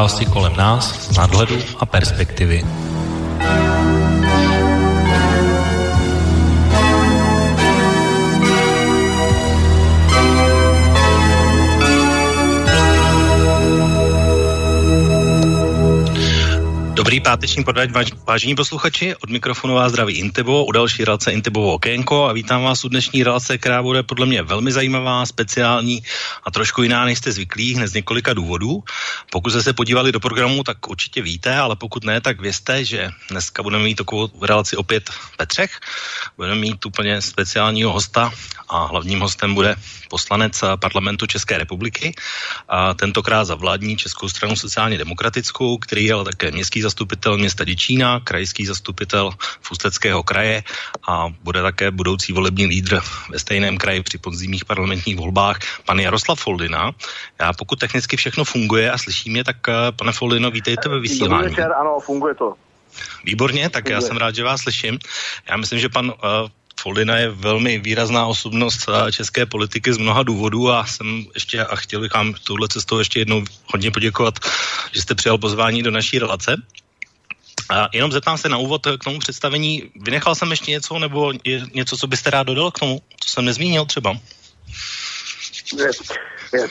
Události kolem nás z nadhledu a perspektivy. Dobrý páteční váž, vážení posluchači, od mikrofonu vás zdraví Intibo, u další relace Intibovo okénko a vítám vás u dnešní relace, která bude podle mě velmi zajímavá, speciální a trošku jiná, než jste zvyklí, hned z několika důvodů. Pokud jste se podívali do programu, tak určitě víte, ale pokud ne, tak vězte, že dneska budeme mít takovou relaci opět ve třech. Budeme mít úplně speciálního hosta a hlavním hostem bude poslanec parlamentu České republiky, a tentokrát za vládní Českou stranu sociálně demokratickou, který je ale také městský zastupitel města Děčína, krajský zastupitel Fusteckého kraje a bude také budoucí volební lídr ve stejném kraji při podzimních parlamentních volbách, pan Jaroslav Foldina. Já pokud technicky všechno funguje a slyší mě, tak pane Foldino, vítejte ve vysílání. Dobrý večer, ano, funguje to. Výborně, tak já jsem rád, že vás slyším. Já myslím, že pan uh, Foldina je velmi výrazná osobnost české politiky z mnoha důvodů a jsem ještě a chtěl bych vám touhle cestou ještě jednou hodně poděkovat, že jste přijal pozvání do naší relace. A jenom zeptám se na úvod k tomu představení. Vynechal jsem ještě něco, nebo je něco, co byste rád dodal k tomu, co jsem nezmínil třeba?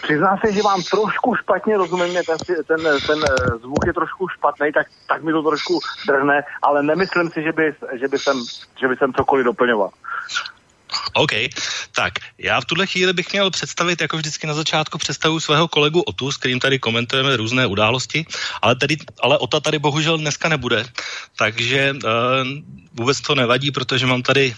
Přiznám se, že vám trošku špatně rozumím, ten, ten, ten eh, zvuk je trošku špatný, tak, tak mi to trošku drhne, ale nemyslím si, že by, že by, jsem, že by jsem cokoliv doplňoval. OK, tak já v tuhle chvíli bych měl představit, jako vždycky na začátku představu svého kolegu Otu, s kterým tady komentujeme různé události, ale, tady, ale Ota tady bohužel dneska nebude, takže uh, vůbec to nevadí, protože mám tady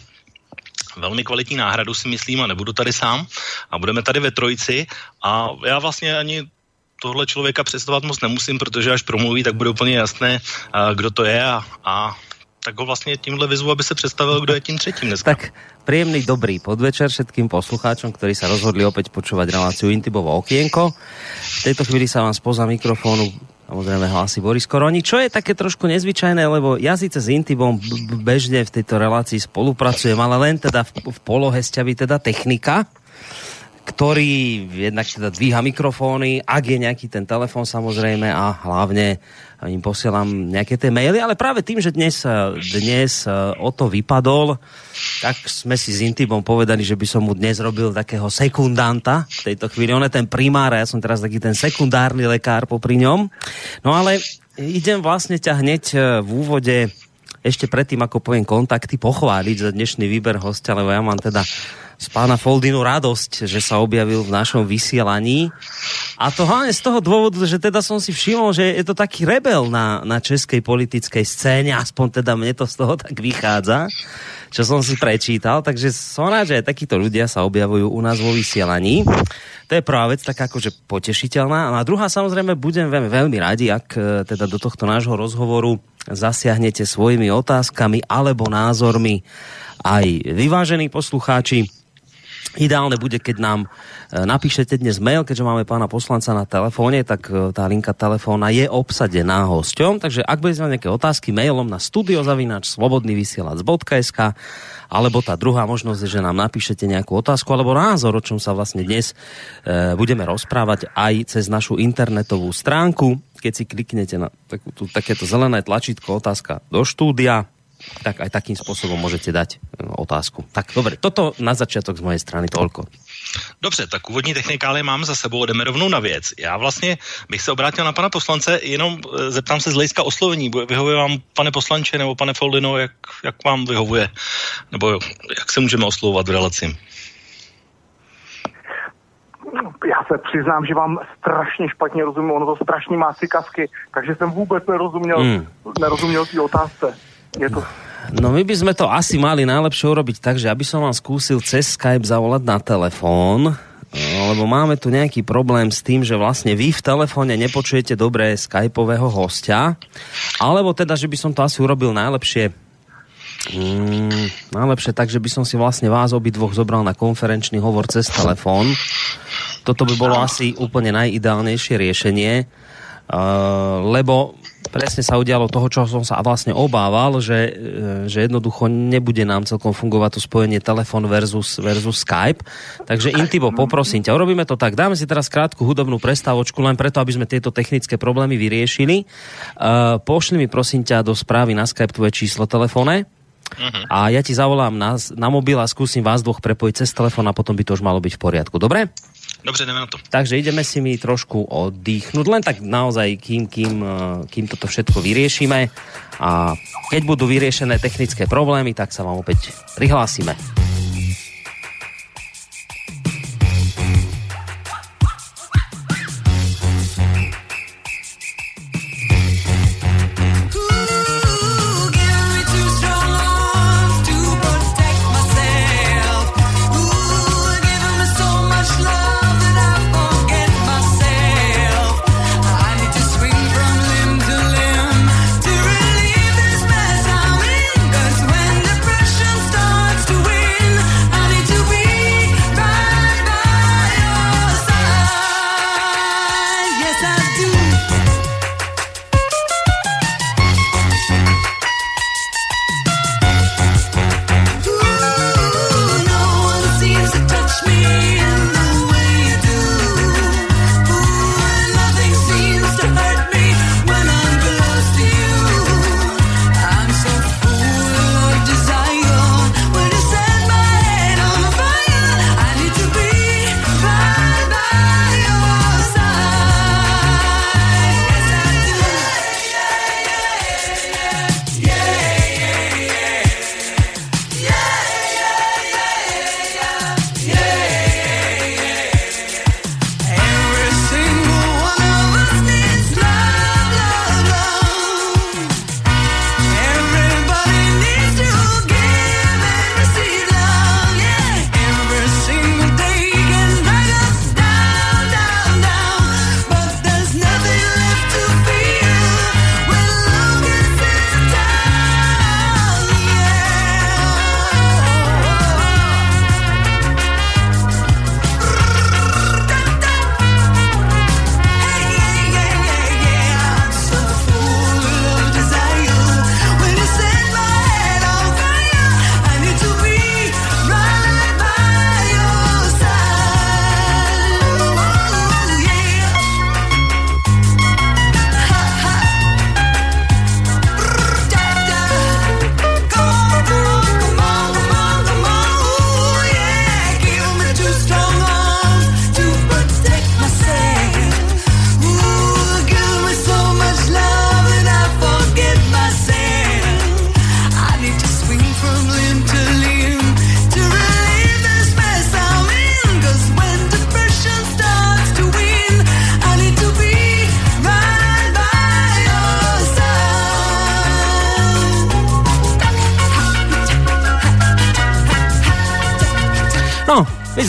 velmi kvalitní náhradu si myslím a nebudu tady sám. A budeme tady ve trojici. A já vlastně ani tohle člověka představovat moc nemusím, protože až promluví, tak bude úplně jasné, kdo to je a, a tak ho vlastně tímhle vyzvu, aby se představil, kdo je tím třetím dneska. Tak príjemný dobrý podvečer všetkým poslucháčom, ktorí sa rozhodli opäť počúvať reláciu Intibovo okienko. V tejto chvíli sa vám spoza mikrofónu samozrejme hlási Boris Koroni, čo je také trošku nezvyčajné, lebo ja síce s Intibom bežne v tejto relácii spolupracujem, ale len teda v, v polohe teda technika, ktorý jednak teda dvíha mikrofóny, ak je nejaký ten telefon samozrejme a hlavne im posielam nejaké tie maily, ale práve tým, že dnes, dnes o to vypadol, tak sme si s Intibom povedali, že by som mu dnes robil takého sekundanta v tejto chvíli. On je ten primár a ja som teraz taký ten sekundárny lekár popri ňom. No ale idem vlastne ťa hneď e, v úvode ešte predtým, ako poviem kontakty, pochváliť za dnešný výber hostia, lebo ja mám teda z pána Foldinu radosť, že sa objavil v našom vysielaní. A to hlavne z toho dôvodu, že teda som si všimol, že je to taký rebel na, na českej politickej scéne, aspoň teda mne to z toho tak vychádza, čo som si prečítal, takže som rád, že takíto ľudia sa objavujú u nás vo vysielaní. To je prvá vec, tak akože potešiteľná. A druhá samozrejme budem veľmi, veľmi radi, ak e, teda do tohto nášho rozhovoru zasiahnete svojimi otázkami alebo názormi aj vyvážení poslucháči Ideálne bude, keď nám e, napíšete dnes mail, keďže máme pána poslanca na telefóne, tak e, tá linka telefóna je obsadená hosťom, takže ak budete mať nejaké otázky mailom na studiozavinač slobodnyvysielac.sk alebo tá druhá možnosť je, že nám napíšete nejakú otázku alebo názor, o čom sa vlastne dnes e, budeme rozprávať aj cez našu internetovú stránku. Keď si kliknete na takú, tú, takéto zelené tlačítko otázka do štúdia, tak aj takým spôsobom môžete dať e, otázku. Tak dobre, toto na začiatok z mojej strany toľko. Dobře, tak úvodní technikály mám za sebou, jdeme rovnou na věc. Já vlastně bych se obrátil na pana poslance, jenom e, zeptám se z hlediska oslovení. Vyhovuje vám, pane poslanče nebo pane Foldino, jak, jak vám vyhovuje? Nebo jak se můžeme oslovovat v relaci? já se přiznám, že vám strašně špatně rozumím, ono to strašně má cikavky, takže jsem vůbec nerozuměl, hmm. nerozuměl té otázce je to... No my by sme to asi mali najlepšie urobiť tak, že aby som vám skúsil cez Skype zavolať na telefón, lebo máme tu nejaký problém s tým, že vlastne vy v telefóne nepočujete dobré skypového hostia, alebo teda, že by som to asi urobil najlepšie mm, najlepšie tak, že by som si vlastne vás obidvoch zobral na konferenčný hovor cez telefón. Toto by bolo asi úplne najideálnejšie riešenie, uh, lebo presne sa udialo toho, čo som sa vlastne obával, že, e, že jednoducho nebude nám celkom fungovať to spojenie telefon versus, versus Skype. Takže Intibo, poprosím ťa, urobíme to tak. Dáme si teraz krátku hudobnú prestávočku, len preto, aby sme tieto technické problémy vyriešili. Uh, pošli mi prosím ťa do správy na Skype tvoje číslo telefóne. Uh-huh. A ja ti zavolám na, na mobil a skúsim vás dvoch prepojiť cez telefón a potom by to už malo byť v poriadku. Dobre? Dobře, jdeme na to. Takže ideme si mi trošku oddychnúť, len tak naozaj, kým, kým, eh, kým toto všetko vyriešime. A keď budú vyriešené technické problémy, tak sa vám opäť prihlásime.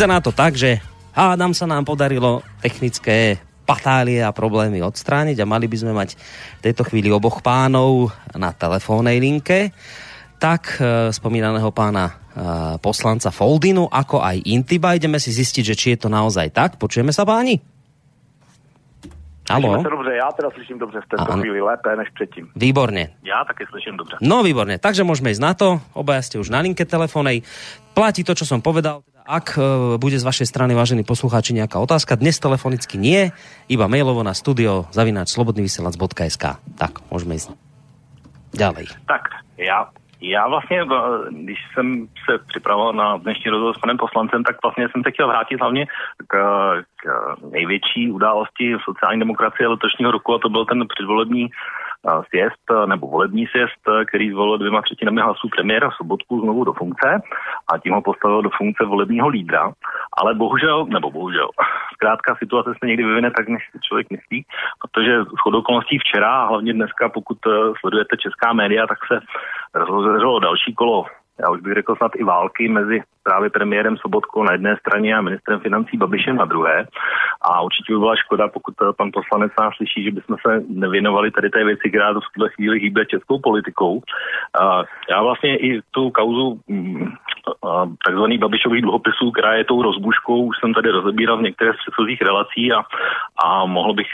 Vyzerá to tak, že hádam sa nám podarilo technické patálie a problémy odstrániť a mali by sme mať v tejto chvíli oboch pánov na telefónnej linke. Tak spomínaného pána e, poslanca Foldinu, ako aj Intiba. Ideme si zistiť, že či je to naozaj tak. Počujeme sa, páni? Halo? se dobře, já teda slyším dobře v této chvíli, lépe než předtím. Výborně. Já taky slyším dobře. No výborně, takže můžeme jít na to, obaja ste už na linke telefónej. Platí to, čo som povedal, ak e, bude z vašej strany, vážení poslucháči, nejaká otázka, dnes telefonicky nie, iba mailovo na studio zavináč slobodnyvysielac.sk. Tak, môžeme ísť ďalej. Tak, já, já vlastně, když jsem se připravoval na dnešní rozhovor s panem poslancem, tak vlastně jsem se chtěl vrátit hlavně k, k největší události sociální demokracie letošního roku a to byl ten předvolební sjezd nebo volební sjezd, který zvolil dvěma třetinami hlasů premiéra Sobotku znovu do funkce a tím ho postavil do funkce volebního lídra. Ale bohužel, nebo bohužel, zkrátka situace se někdy vyvine tak, než si člověk myslí, protože s okolností včera a hlavně dneska, pokud eh, sledujete česká média, tak se rozhodlo další kolo já už bych řekl snad i války mezi právě premiérem Sobotkou na jedné straně a ministrem financí Babišem na druhé. A určitě by byla škoda, pokud pan poslanec nás slyší, že bychom se nevěnovali tady té věci, která v tuhle chvíli hýbe českou politikou. Já vlastně i tu kauzu mm, takzvaných Babišových dluhopisů, která je tou rozbuškou, už jsem tady rozebíral v některé z předchozích relací a, a mohl bych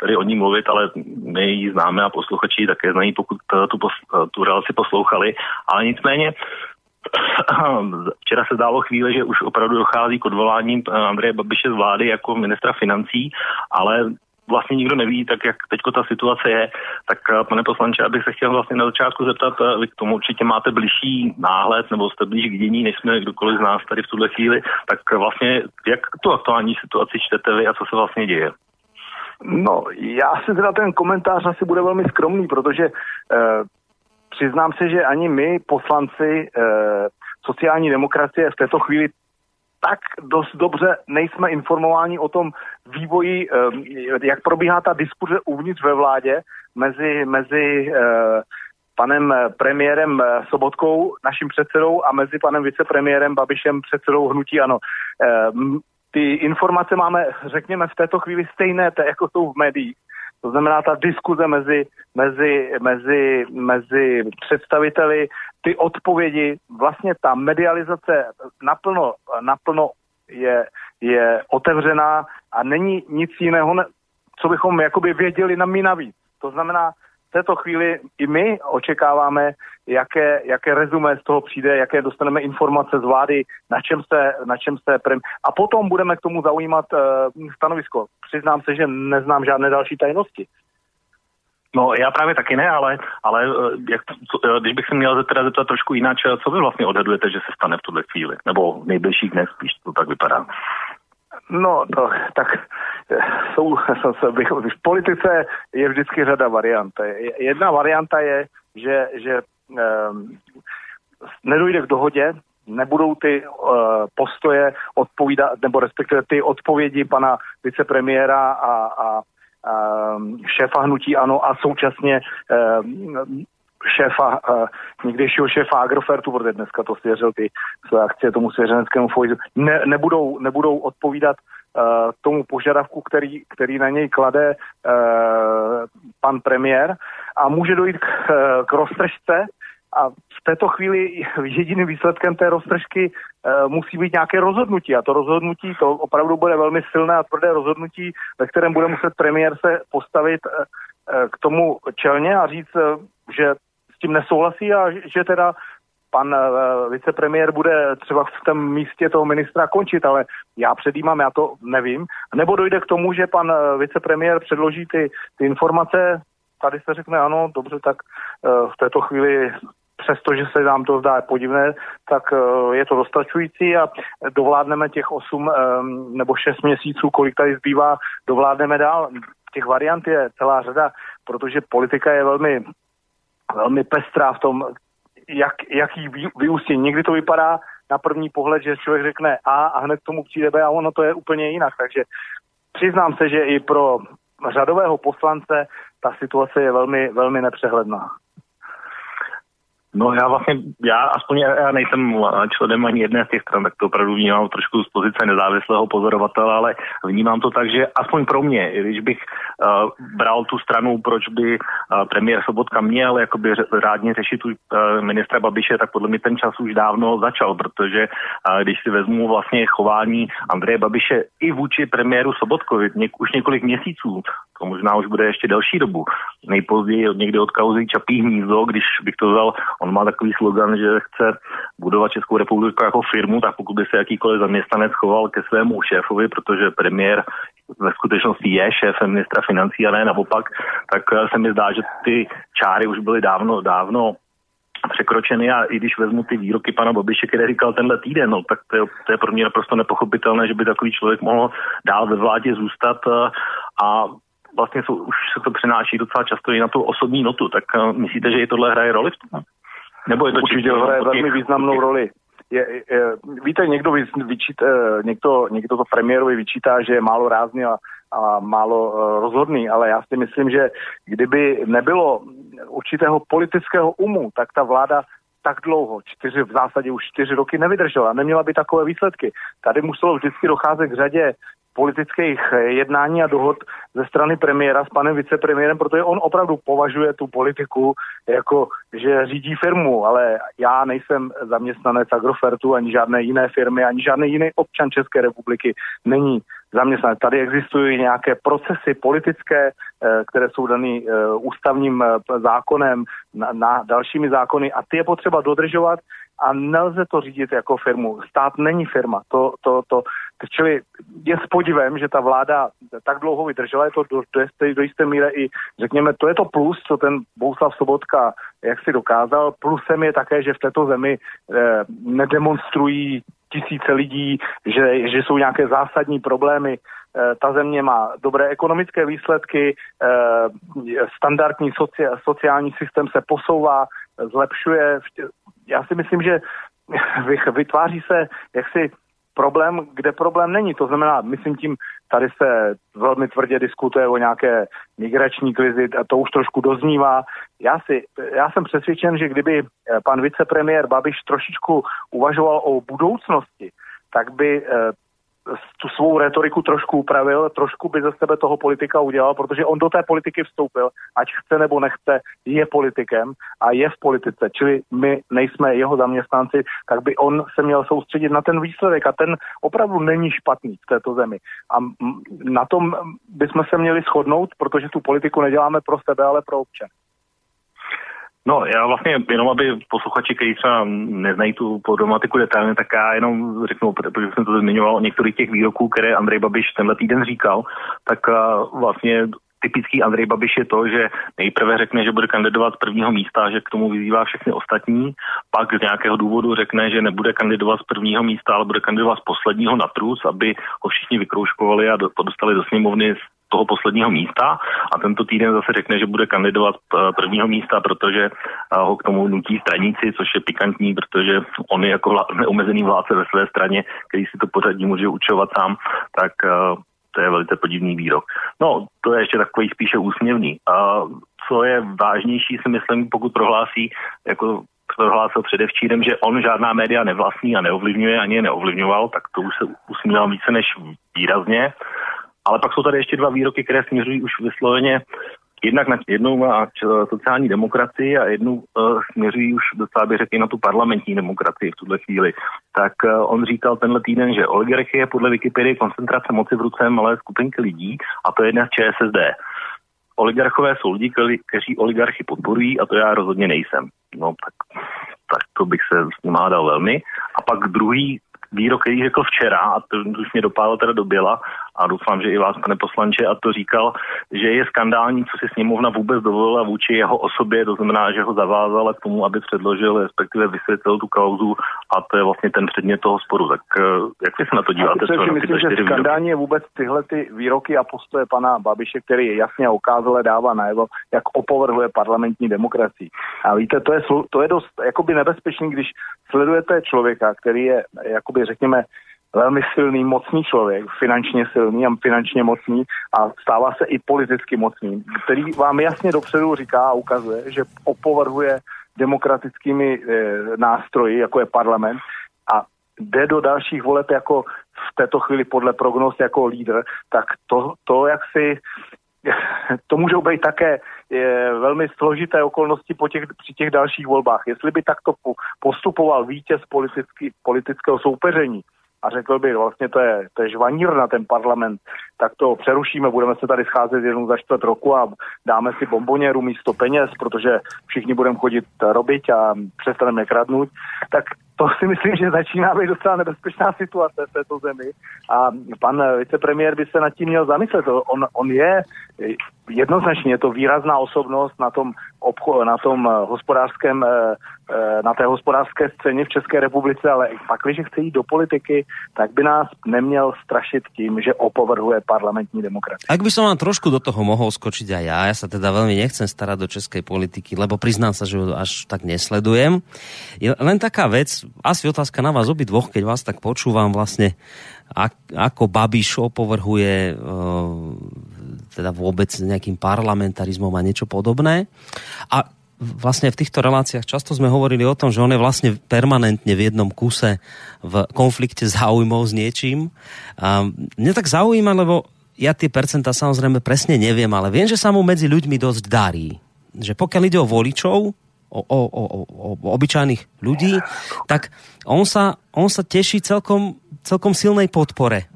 tady o ní mluvit, ale my ji známe a posluchači také znají, pokud tu, tu relaci poslouchali. Ale nicméně Včera se zdálo chvíli, že už opravdu dochází k odvolání Andreje Babiše z vlády jako ministra financí, ale vlastně nikdo neví, tak jak teďko ta situace je, tak eh, pane poslanče, abych se chtěl vlastně na začátku zeptat, eh, vy k tomu určitě máte blížší náhled, nebo jste blíž k dění, než jsme kdokoliv z nás tady v tuhle chvíli, tak eh, vlastně jak tu aktuální situaci čtete vy a co se vlastně děje? No, já si teda ten komentář asi bude velmi skromný, protože eh, přiznám se, že ani my, poslanci eh, sociální demokracie, v této chvíli tak dost dobře nejsme informováni o tom vývoji, eh, jak probíhá ta diskuze uvnitř ve vládě mezi, mezi eh, panem premiérem Sobotkou, naším předsedou, a mezi panem vicepremiérem Babišem, předsedou Hnutí Ano. Ty informace máme, řekněme, v této chvíli stejné, jako jsou v médiích. To znamená ta diskuze mezi, mezi, mezi, mezi představiteli, ty odpovědi, vlastně ta medializace naplno, naplno je, je otevřená a není nic jiného, co bychom jakoby věděli na my navíc. To znamená, této chvíli i my očekáváme, jaké, jaké rezumé z toho přijde, jaké dostaneme informace z vlády, na čem se, na čem se prim... A potom budeme k tomu zaujímat uh, stanovisko. Přiznám se, že neznám žádné další tajnosti. No já právě taky ne, ale, ale eh, jak, co, eh, když bych se měl teda zeptat trošku jinak, co vy vlastně odhadujete, že se stane v tuhle chvíli? Nebo v nejbližších dnech spíš to tak vypadá? No, to, tak jsou, v politice je vždycky řada variant. Jedna varianta je, že, že um, nedojde k dohodě, nebudou ty uh, postoje odpovídat, nebo respektive ty odpovědi pana vicepremiéra a, a, a šéfa hnutí ANO a současně um, šéfa, uh, někdejšího šéfa Agrofertu, protože dneska to svěřil ty své akcie tomu svěřeneckému fondu, ne, nebudou, nebudou odpovídat uh, tomu požadavku, který, který na něj klade uh, pan premiér. A může dojít k, k roztržce a v této chvíli jediným výsledkem té roztržky musí být nějaké rozhodnutí. A to rozhodnutí, to opravdu bude velmi silné a tvrdé rozhodnutí, ve kterém bude muset premiér se postavit k tomu čelně a říct, že tím nesouhlasí a že teda pan uh, vicepremiér bude třeba v tom místě toho ministra končit, ale já předjímám, já to nevím. Nebo dojde k tomu, že pan uh, vicepremiér předloží ty, ty informace, tady se řekne ano, dobře, tak uh, v této chvíli přestože se nám to zdá podivné, tak je to dostačující a dovládneme těch 8 um, nebo 6 měsíců, kolik tady zbývá, dovládneme dál. Těch variant je celá řada, protože politika je velmi velmi pestrá v tom, jak, jaký vyústí. Někdy to vypadá na první pohled, že člověk řekne A a hned k tomu přijde B a ono to je úplně jinak. Takže přiznám se, že i pro řadového poslance ta situace je velmi, velmi nepřehledná. No já vlastně, já aspoň já nejsem členem ani jedné z těch stran, tak to opravdu vnímám trošku z pozice nezávislého pozorovatele, ale vnímám to tak, že aspoň pro mě, když bych uh, bral tu stranu, proč by uh, premiér Sobotka měl jakoby rádně řešit tu uh, ministra Babiše, tak podle mě ten čas už dávno začal, protože uh, když si vezmu vlastně chování Andreje Babiše i vůči premiéru Sobotkovi něk, už několik měsíců, to možná už bude ještě delší dobu. Nejpozději od někdy od kauzy Čapí hnízdo, když bych to vzal, on má takový slogan, že chce budovat Českou republiku jako firmu, tak pokud by se jakýkoliv zaměstnanec choval ke svému šéfovi, protože premiér ve skutečnosti je šéfem ministra financí a ne naopak, tak eh, se mi zdá, že ty čáry už byly dávno, dávno překročeny a i když vezmu ty výroky pana Babiše, který říkal tenhle týden, no, tak to je, to je pro mě naprosto nepochopitelné, že by takový člověk mohl dál ve vládě zůstat eh, a vlastně jsou, už se to přenáší docela často i na tu osobní notu, tak uh, myslíte, že i tohle hraje roli v tom? Nebo je to Určitě hraje velmi významnou roli. Je, je, víte, někdo, vyčít, eh, někdo, někdo to premiérovi vyčítá, že je málo rázný a, a málo uh, rozhodný, ale já si myslím, že kdyby nebylo určitého politického umu, tak ta vláda tak dlouho, čtyři, v zásadě už čtyři roky nevydržela, neměla by takové výsledky. Tady muselo vždycky docházet k řadě politických jednání a dohod ze strany premiéra s panem vicepremiérem, protože on opravdu považuje tu politiku jako, že řídí firmu, ale já nejsem zaměstnanec Agrofertu ani žádné jiné firmy, ani žádný jiný občan České republiky není zaměstnanec. Tady existují nějaké procesy politické, eh, které jsou dané eh, ústavním eh, zákonem, na, na dalšími zákony a ty je potřeba dodržovat a nelze to řídit jako firmu. Stát není firma. To, to, to, čili je s podivem, že ta vláda tak dlouho vydržela, je to do, do, jisté, do jisté míry i, řekněme, to je to plus, co ten Bouslav Sobotka jak si dokázal. Plusem je také, že v této zemi eh, nedemonstrují tisíce lidí, že, že jsou nějaké zásadní problémy. Eh, ta země má dobré ekonomické výsledky, eh, standardní sociální systém se posouvá, zlepšuje. Já si myslím, že vytváří se jaksi problém, kde problém není. To znamená, myslím tím, tady se velmi tvrdě diskutuje o nějaké migrační krizi a to už trošku doznívá. Já, si, já jsem přesvědčen, že kdyby eh, pan vicepremiér Babiš trošičku uvažoval o budoucnosti, tak by tu svou retoriku trošku upravil, trošku by ze sebe toho politika udělal, protože on do té politiky vstoupil, ať chce nebo nechce, je politikem a je v politice, čili my nejsme jeho zaměstnanci, tak by on se měl soustředit na ten výsledek a ten opravdu není špatný v této zemi. A na tom bychom se měli shodnout, protože tu politiku neděláme pro sebe, ale pro občany. No, já vlastně jenom, aby posluchači, kteří třeba neznají tu problematiku detailně, tak já jenom řeknu, protože jsem to zmiňoval o některých těch výroků, které Andrej Babiš tenhle týden říkal, tak vlastně typický Andrej Babiš je to, že nejprve řekne, že bude kandidovat z prvního místa, že k tomu vyzývá všechny ostatní, pak z nějakého důvodu řekne, že nebude kandidovat z prvního místa, ale bude kandidovat z posledního na trus, aby ho všichni vykrouškovali a dostali do sněmovny toho posledního místa a tento týden zase řekne, že bude kandidovat eh, prvního místa, protože eh, ho k tomu nutí straníci, což je pikantní, protože on je jako neomezený vládce ve své straně, který si to pořadí může učovat sám, tak eh, to je velice podivný výrok. No, to je ještě takový spíše úsměvný. A co je vážnější, si myslím, pokud prohlásí, jako prohlásil předevčírem, že on žádná média nevlastní a neovlivňuje, ani je neovlivňoval, tak to už se usmívám více než výrazně. Ale pak jsou tady ještě dva výroky, které směřují už vysloveně jednak na jednou na sociální demokracii a jednu uh, směřují už docela bych řekl na tu parlamentní demokracii v tuhle chvíli. Tak uh, on říkal tenhle týden, že oligarchie je podle Wikipedie koncentrace moci v ruce malé skupinky lidí a to je jedna z ČSSD. Oligarchové jsou lidi, kteří oligarchy podporují a to já rozhodně nejsem. No tak, tak to bych se s ním hádal velmi. A pak druhý výrok, který řekl včera, a to už mě dopálil teda do běla, a doufám, že i vás, pane poslanče, a to říkal, že je skandální, co si sněmovna vůbec dovolila vůči jeho osobě, to znamená, že ho zavázala k tomu, aby předložil, respektive vysvětlil tu kauzu a to je vlastně ten předmět toho sporu. Tak eh, jak vy se na to díváte? Já si myslím, že skandální je vůbec tyhle ty výroky a postoje pana Babiše, který jasně ukázal, dává najevo, jak opovrhuje parlamentní demokracii. A víte, to je, to je dost jakoby nebezpečný, když sledujete člověka, který je, jakoby řekněme, velmi silný, mocný člověk, finančně silný a finančně mocný a stává se i politicky mocný, který vám jasně dopředu říká a ukazuje, že opovrhuje demokratickými e, nástroji, jako je parlament a jde do dalších voleb jako v této chvíli podle prognoz jako lídr, tak to, to jak si to můžou být také je, velmi složité okolnosti po těch, při těch dalších volbách. Jestli by takto postupoval vítěz politický, politického soupeření, a řekl by, vlastně to je, to je žvanír na ten parlament, tak to přerušíme, budeme se tady scházet jednou za čtvrt roku a dáme si bomboněru místo peněz, protože všichni budeme chodit robit a přestaneme kradnout, tak to si myslím, že začíná být docela nebezpečná situace v této zemi a pan vicepremiér by se nad tím měl zamyslet. On, on je jednoznačně je to výrazná osobnost na tom, obcho, na tom hospodářském, eh, eh, na té hospodářské scéně v České republice, ale pak, když chce jít do politiky, tak by nás neměl strašit tím, že opovrhuje parlamentní demokracii. Ak by som vám trošku do toho mohol skočiť aj ja, ja sa teda veľmi nechcem starať do českej politiky, lebo priznám sa, že až tak nesledujem. Je len taká vec, asi otázka na vás obidvoch, keď vás tak počúvam vlastne, ako Babiš opovrhuje teda vôbec nejakým parlamentarizmom a niečo podobné. A vlastne v týchto reláciách často sme hovorili o tom, že on je vlastne permanentne v jednom kuse v konflikte záujmov s niečím. A mňa tak zaujíma, lebo ja tie percentá samozrejme presne neviem, ale viem, že sa mu medzi ľuďmi dosť darí. Že pokiaľ ide o voličov, o, o, o, o, obyčajných ľudí, tak on sa, on sa teší celkom, celkom silnej podpore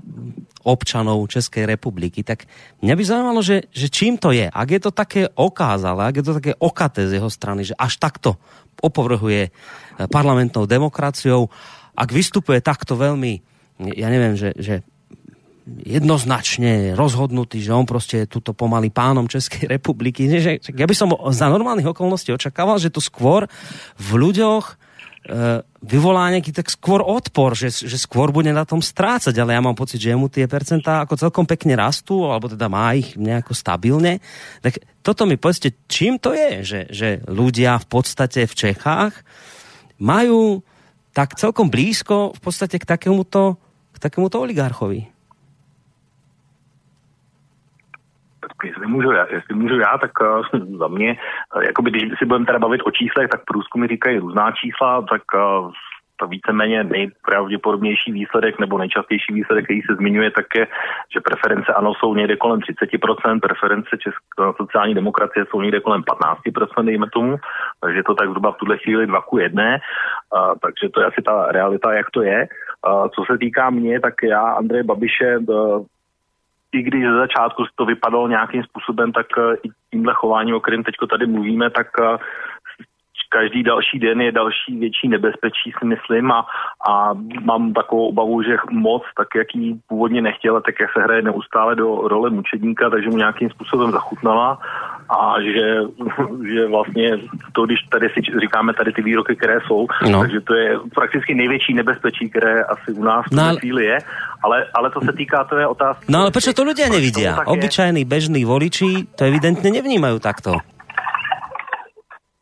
občanov Českej republiky. Tak mňa by zaujímalo, že, že čím to je? Ak je to také okázalé, ak je to také okaté z jeho strany, že až takto opovrhuje parlamentnou demokraciou, ak vystupuje takto veľmi, ja neviem, že, že jednoznačne rozhodnutý, že on prostě je tuto pomaly pánom Českej republiky. Že, ja by som za normálnych okolností očakával, že to skôr v ľuďoch e, vyvolá nejaký tak skôr odpor, že, že skôr bude na tom strácať, ale ja mám pocit, že mu tie percentá ako celkom pekne rastú, alebo teda má ich nejako stabilne. Tak toto mi povedzte, čím to je, že, že ľudia v podstate v Čechách majú tak celkom blízko v podstate k takémuto, k takémuto oligarchovi. Jestli můžu já, jestli můžu já tak uh, za mě, uh, jakoby, když si budeme teda bavit o číslech, tak průzkumy říkají různá čísla, tak uh, to víceméně nejpravděpodobnější výsledek nebo nejčastější výsledek, který se zmiňuje, tak je, že preference ANO jsou někde kolem 30%, preference České sociální demokracie jsou někde kolem 15%, dejme tomu, takže to tak zhruba v tuhle chvíli 2 ku 1, uh, takže to je asi ta realita, jak to je. Uh, co se týká mě, tak já Andreje Babiše i když ze začátku to vypadalo nějakým způsobem, tak eh, i tímhle chováním, o kterém teď tady mluvíme, tak eh, každý další den je další větší nebezpečí, si myslím, a, a mám takovou obavu, že moc, tak jak ji původně nechtěla, tak jak se hraje neustále do role mučedníka, takže mu nějakým způsobem zachutnala a že, že vlastně to, když tady si říkáme tady ty výroky, které jsou, no. takže to je prakticky největší nebezpečí, které asi u nás v no, chvíli je, ale, ale to se týká, to je otázka. No ale proč to lidé nevidí? Obyčajní, bežní voliči to evidentně nevnímají takto.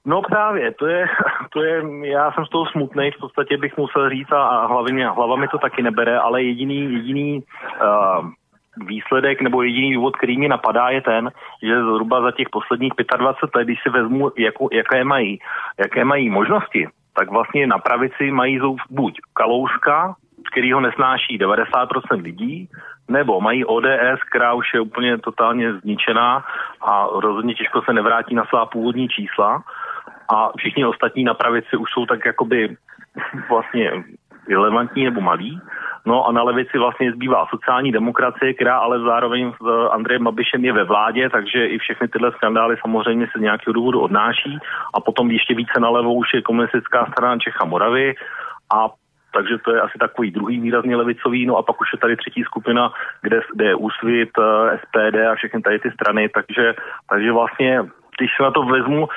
No právě, to je, to je, já jsem z toho smutný, v podstatě bych musel říct a, hlavy hlava mi to taky nebere, ale jediný, jediný uh, výsledek nebo jediný důvod, který mi napadá, je ten, že zhruba za těch posledních 25 let, když si vezmu, jako, jaké, mají, jaké mají možnosti, tak vlastně na pravici mají buď Kalouska, který ho nesnáší 90% lidí, nebo mají ODS, která už je úplně totálně zničená a rozhodně těžko se nevrátí na svá původní čísla a všichni ostatní na pravici už jsou tak jakoby vlastně relevantní nebo malí. No a na levici vlastně zbývá sociální demokracie, která ale zároveň s Andrejem Babišem je ve vládě, takže i všechny tyhle skandály samozřejmě se nějakého důvodu odnáší. A potom ještě více nalevo už je komunistická strana Čecha Moravy a takže to je asi takový druhý výrazně levicový, no a pak už je tady třetí skupina, kde, kde je Úsvit, eh, SPD a všechny tady ty strany, takže, takže vlastně když se na to vezmu,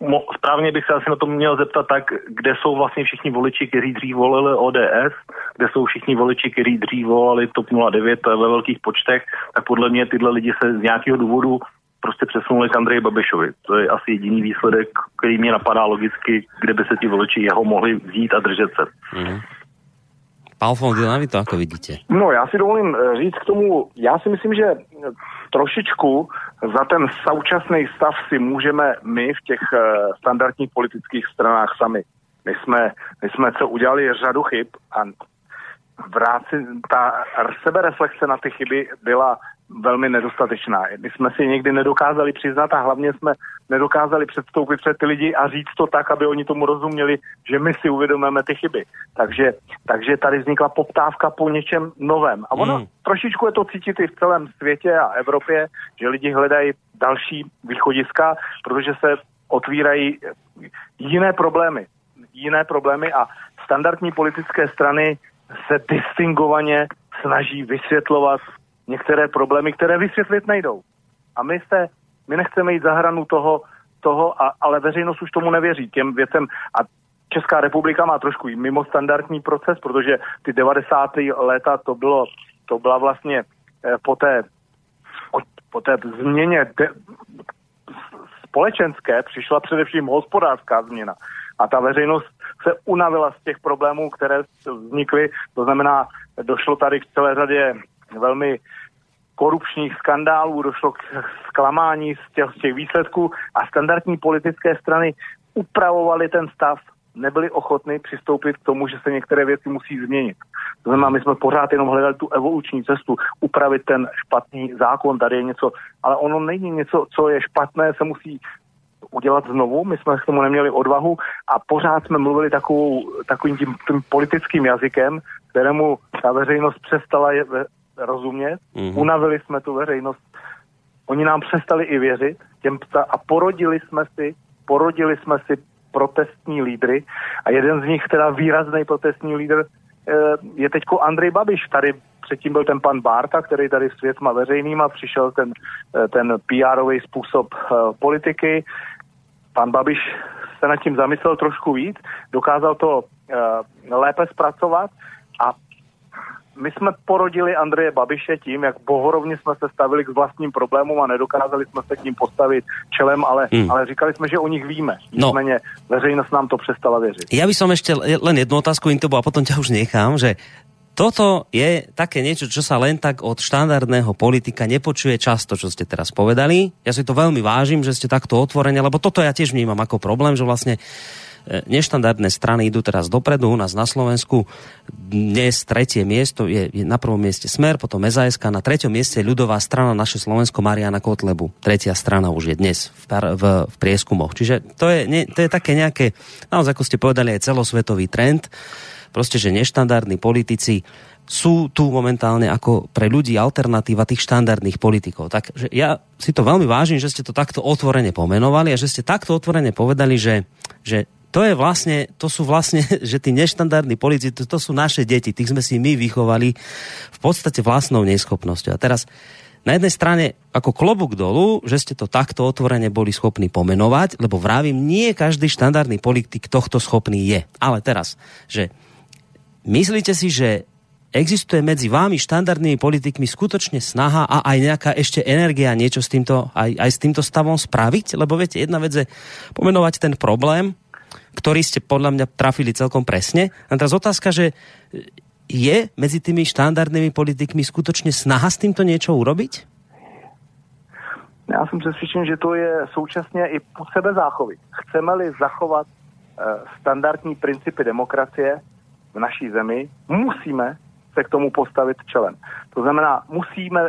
mo, správně bych se asi na to měl zeptat tak, kde jsou vlastně všichni voliči, kteří dřív volili ODS, kde jsou všichni voliči, kteří dřív volali TOP 09 ve velkých počtech, tak podle mě tyhle lidi se z nějakého důvodu prostě přesunuli k Andreji Babišovi. To je asi jediný výsledek, který mě napadá logicky, kde by se ti voliči jeho mohli vzít a držet se. Mm. Pál Fondina, vy to jako vidíte? No, já si dovolím eh, říct k tomu, já si myslím, že trošičku za ten současný stav si můžeme my v těch eh, standardních politických stranách sami. My jsme, my jsme co udělali řadu chyb a vráci, ta sebereflexe na ty chyby byla velmi nedostatečná. My jsme si někdy nedokázali přiznat a hlavně jsme nedokázali předstoupit před ty lidi a říct to tak, aby oni tomu rozuměli, že my si uvědomujeme ty chyby. Takže, takže tady vznikla poptávka po něčem novém. A ono mm. trošičku je to cítit i v celém světě a Evropě, že lidi hledají další východiska, protože se otvírají jiné problémy. Jiné problémy a standardní politické strany se distingovaně snaží vysvětlovat některé problémy, které vysvětlit nejdou. A my se, my nechceme jít za hranu toho, toho a, ale veřejnost už tomu nevěří, těm věcem. A Česká republika má trošku mimo standardní proces, protože ty 90. léta to bylo, to byla vlastně eh, po té, po té změně de, společenské přišla především hospodářská změna. A ta veřejnost se unavila z těch problémů, které vznikly. To znamená, došlo tady k celé řadě velmi korupčních skandálů, došlo k zklamání z těch, z těch výsledků a standardní politické strany upravovali ten stav, nebyli ochotni přistoupit k tomu, že se některé věci musí změnit. To znamená, my jsme pořád jenom hledali tu evoluční cestu, upravit ten špatný zákon, tady je něco, ale ono není něco, co je špatné, se musí udělat znovu, my jsme k tomu neměli odvahu a pořád jsme mluvili takovou, takovým tím, tím politickým jazykem, kterému ta veřejnost přestala je, rozumět, mm-hmm. unavili jsme tu veřejnost, oni nám přestali i věřit těm a porodili jsme si, porodili jsme si protestní lídry a jeden z nich, teda výrazný protestní lídr, eh, je teďko Andrej Babiš. Tady předtím byl ten pan Bárta, který tady s věcma veřejnýma přišel ten, eh, ten PR-ový způsob eh, politiky. Pan Babiš se nad tím zamyslel trošku víc, dokázal to lépe zpracovat a my jsme porodili Andreje Babiše tím, jak bohorovně jsme se stavili k vlastním problémům a nedokázali jsme se k ním postavit čelem, ale, hmm. ale říkali jsme, že o nich víme. No. Nicméně no. veřejnost nám to přestala věřit. Já bych som ešte len jednu otázku Intobo a potom ťa už nechám, že toto je také niečo, čo sa len tak od štandardného politika nepočuje často, čo ste teraz povedali. Ja si to veľmi vážim, že ste takto otvorení, lebo toto ja tiež vnímam ako problém, že vlastne neštandardné strany idú teraz dopredu. U nás na Slovensku dnes tretie miesto je, je na prvom mieste Smer, potom SAS, na treťom mieste ľudová strana naše Slovensko Mariana Kotlebu. Tretia strana už je dnes v, v, v prieskumoch. Čiže to je, ne, to je také nejaké, naozaj ako ste povedali, aj celosvetový trend. Proste, že neštandardní politici sú tu momentálne ako pre ľudí alternatíva tých štandardných politikov. Takže ja si to veľmi vážim, že ste to takto otvorene pomenovali a že ste takto otvorene povedali, že, že to je vlastne, to sú vlastne, že tí neštandardní politici, to, to sú naše deti, tých sme si my vychovali v podstate vlastnou neschopnosťou. A teraz na jednej strane ako klobuk dolu, že ste to takto otvorene boli schopní pomenovať, lebo vravím, nie každý štandardný politik tohto schopný je. Ale teraz, že myslíte si, že existuje medzi vámi štandardnými politikmi skutočne snaha a aj nejaká ešte energia niečo s týmto, aj, aj s týmto stavom spraviť? Lebo viete, jedna vec je pomenovať ten problém, ktorý ste podľa mňa trafili celkom presne. A teraz otázka, že je mezi tými štandardnými politikmi skutočně snaha s týmto něco urobiť? Já jsem přesvědčen, že to je současně i po sebe záchovy. Chceme-li zachovat uh, standardní principy demokracie v naší zemi, musíme se k tomu postavit čelem. To znamená, musíme,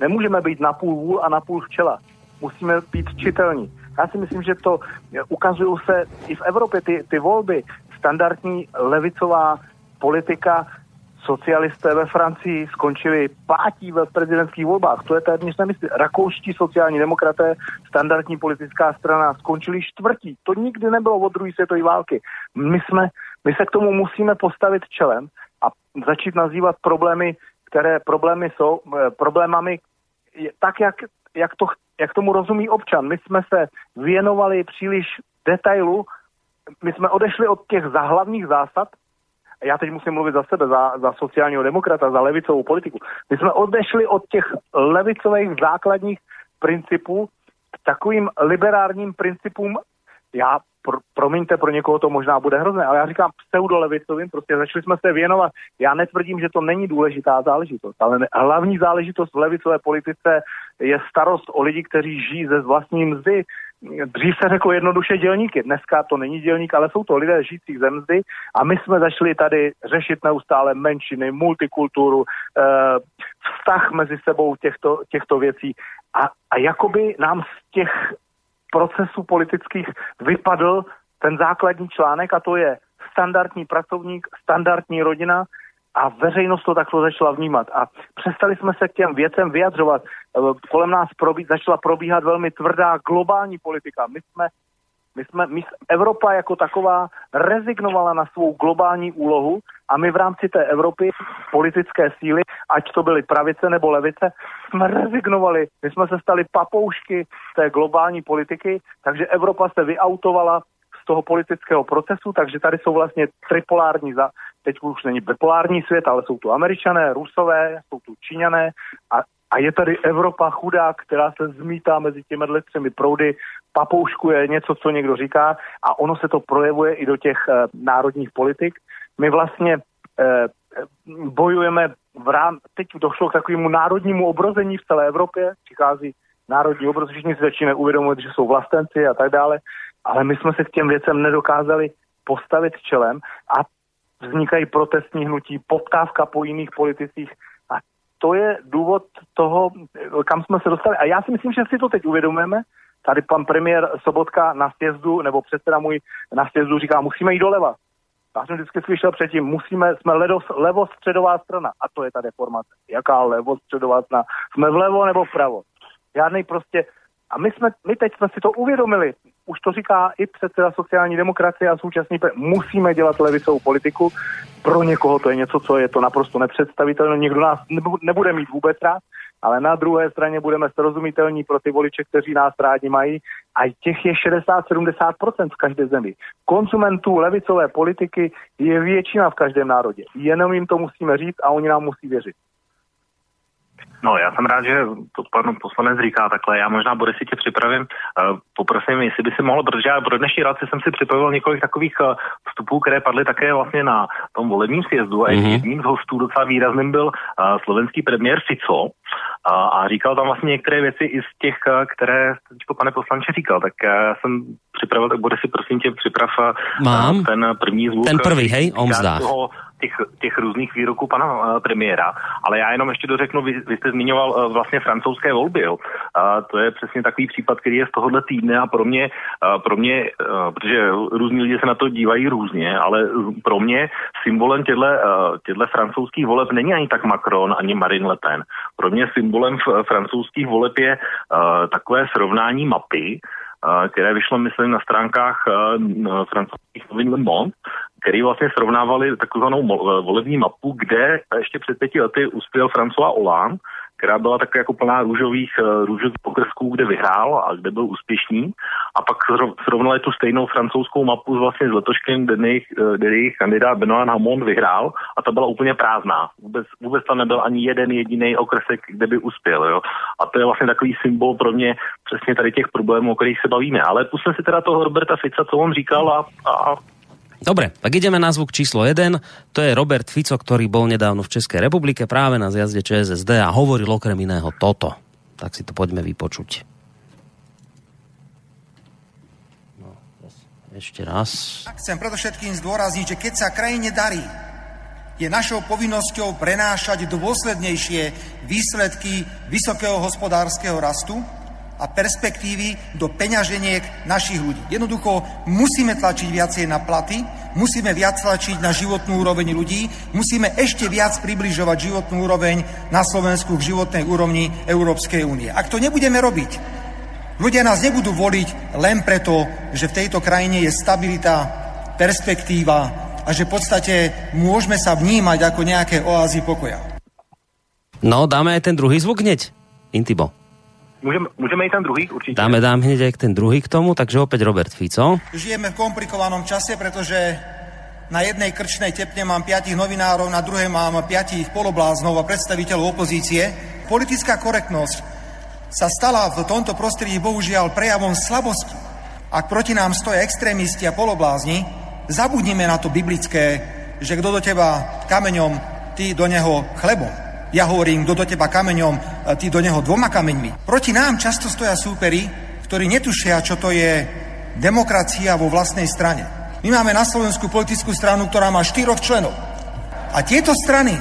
nemůžeme být na půl vůl a na půl včela. Musíme být čitelní. Já si myslím, že to ukazují se i v Evropě ty, ty volby. Standardní levicová politika socialisté ve Francii skončili pátí ve prezidentských volbách. To je téměř nemyslí. Rakouští sociální demokraté, standardní politická strana, skončili čtvrtí. To nikdy nebylo od druhé světové války. My, jsme, my se k tomu musíme postavit čelem a začít nazývat problémy, které problémy jsou, eh, problémami tak, jak, jak to jak tomu rozumí občan. My jsme se věnovali příliš detailu, my jsme odešli od těch záhlavních zásad, já teď musím mluvit za sebe, za, za sociálního demokrata, za levicovou politiku. My jsme odešli od těch levicových základních principů k takovým liberárním principům. Já, pro, promiňte, pro někoho to možná bude hrozné, ale já říkám pseudolevicovým, prostě začali jsme se věnovat. Já netvrdím, že to není důležitá záležitost, ale hlavní záležitost v levicové politice je starost o lidi, kteří žijí ze vlastní mzdy. Dřív se řeklo jednoduše dělníky, dneska to není dělník, ale jsou to lidé žijící ze mzdy a my jsme začali tady řešit neustále menšiny, multikulturu, eh, vztah mezi sebou těchto, těchto věcí a, a jakoby nám z těch procesů politických vypadl ten základní článek a to je standardní pracovník, standardní rodina, a veřejnost to takto začala vnímat. A přestali jsme se k těm věcem vyjadřovat. E, kolem nás probí, začala probíhat velmi tvrdá globální politika. My jsme, my jsme, my, Evropa jako taková rezignovala na svou globální úlohu a my v rámci té Evropy, politické síly, ať to byly pravice nebo levice, jsme rezignovali. My jsme se stali papoušky té globální politiky, takže Evropa se vyautovala z toho politického procesu, takže tady jsou vlastně tripolární za, teď už není bipolární svět, ale jsou tu američané, rusové, jsou tu číňané a, a je tady Evropa chudá, která se zmítá mezi těmi třemi proudy, papouškuje něco, co někdo říká a ono se to projevuje i do těch e, národních politik. My vlastně e, bojujeme v rám, teď došlo k takovému národnímu obrození v celé Evropě, přichází národní obroz, všichni si začínají uvědomovat, že jsou vlastenci a tak dále. ale my jsme se k těm věcem nedokázali postavit čelem a vznikají protestní hnutí, poptávka po jiných politicích a to je důvod toho, kam jsme se dostali. A já si myslím, že si to teď uvědomujeme. Tady pan premiér Sobotka na sjezdu, nebo předseda můj na sjezdu říká, musíme jít doleva. Já jsem vždycky slyšel předtím, musíme, jsme ledos, levostředová strana. A to je ta deformace. Jaká levostředová strana? Jsme vlevo nebo vpravo? Žádný prostě a my, jsme, my teď jsme si to uvědomili. Už to říká i předseda sociální demokracie a současný musíme dělat levicovou politiku. Pro někoho to je něco, co je to naprosto nepředstavitelné. Někdo nás nebude mít vůbec rád, ale na druhé straně budeme srozumitelní pro ty voliče, kteří nás rádi mají. A těch je 60-70% v každé zemi. Konsumentů levicové politiky je většina v každém národě. Jenom jim to musíme říct a oni nám musí věřit. No, já jsem rád, že to pan poslanec říká takhle. Já možná bude si tě připravím. Uh, poprosím, jestli by si mohl, protože já pro dnešní relaci jsem si připravil několik takových uh, vstupů, které padly také vlastně na tom volebním sjezdu. A mm-hmm. jedním z hostů docela výrazným byl uh, slovenský premiér Fico. Uh, a říkal tam vlastně některé věci i z těch, uh, které teďko pane poslanče říkal. Tak já jsem připravil, tak bude si prosím tě připrav Mám. ten první zvuk. Ten první, hej, o mzdách. Toho, těch, těch různých výroků pana uh, premiéra, ale já jenom ještě dořeknu, vy, vy jste zmiňoval uh, vlastně francouzské volby, jo. Uh, to je přesně takový případ, který je z tohohle týdne a pro mě, uh, pro mě uh, protože různí lidi se na to dívají různě, ale pro mě symbolem těchto uh, francouzských voleb není ani tak Macron, ani Marine Le Pen. Pro mě symbolem francouzských voleb je uh, takové srovnání mapy, které vyšlo, myslím, na stránkách francouzských novin Le Monde, který vlastně srovnávali takzvanou volební mapu, kde ještě před pěti lety uspěl François Hollande, která byla tak jako plná růžových, eh, růžových pokrsků, kde vyhrál a kde byl úspěšný. A pak srovnali tu stejnou francouzskou mapu vlastně s letoškem, kde jejich, eh, kde jejich kandidát Benoît Hamon vyhrál a ta byla úplně prázdná. Vůbec, vůbec tam nebyl ani jeden jediný okresek, kde by uspěl. Jo? A to je vlastně takový symbol pro mě přesně tady těch problémů, o kterých se bavíme. Ale pusme si teda toho Roberta Fica, co on říkal a, a Dobre, tak ideme na zvuk číslo 1. To je Robert Fico, ktorý bol nedávno v Českej republike práve na zjazde ČSSD a hovoril okrem iného toto. Tak si to poďme vypočuť. No, ešte raz. Chcem predovšetkým zdôrazniť, že keď sa krajine darí, je našou povinnosťou prenášať dôslednejšie výsledky vysokého hospodárskeho rastu, a perspektívy do peňaženiek našich ľudí. Jednoducho musíme tlačiť viacej na platy, musíme viac tlačiť na životnú úroveň ľudí, musíme ešte viac približovať životnú úroveň na Slovensku k životnej úrovni Európskej únie. Ak to nebudeme robiť, ľudia nás nebudú voliť len preto, že v tejto krajine je stabilita, perspektíva a že v podstate môžeme sa vnímať ako nejaké oázy pokoja. No, dáme aj ten druhý zvuk hneď, Intibo. Můžeme, můžeme i ten druhý určitě. Dáme, dám hneď aj ten druhý k tomu, takže opäť Robert Fico. Žijeme v komplikovanom čase, pretože na jednej krčnej tepne mám piatich novinárov, na druhej mám piatich polobláznov a predstaviteľov opozície. Politická korektnosť sa stala v tomto prostredí bohužiaľ prejavom slabosti. Ak proti nám stojí extrémisti a poloblázni, zabudnime na to biblické, že kto do teba kameňom, ty do neho chlebom. Ja hovorím, kto do teba kameňom, ty do neho dvoma kameňmi. Proti nám často stoja súperi, ktorí netušia, čo to je demokracia vo vlastnej strane. My máme na Slovensku politickú stranu, ktorá má štyroch členov. A tieto strany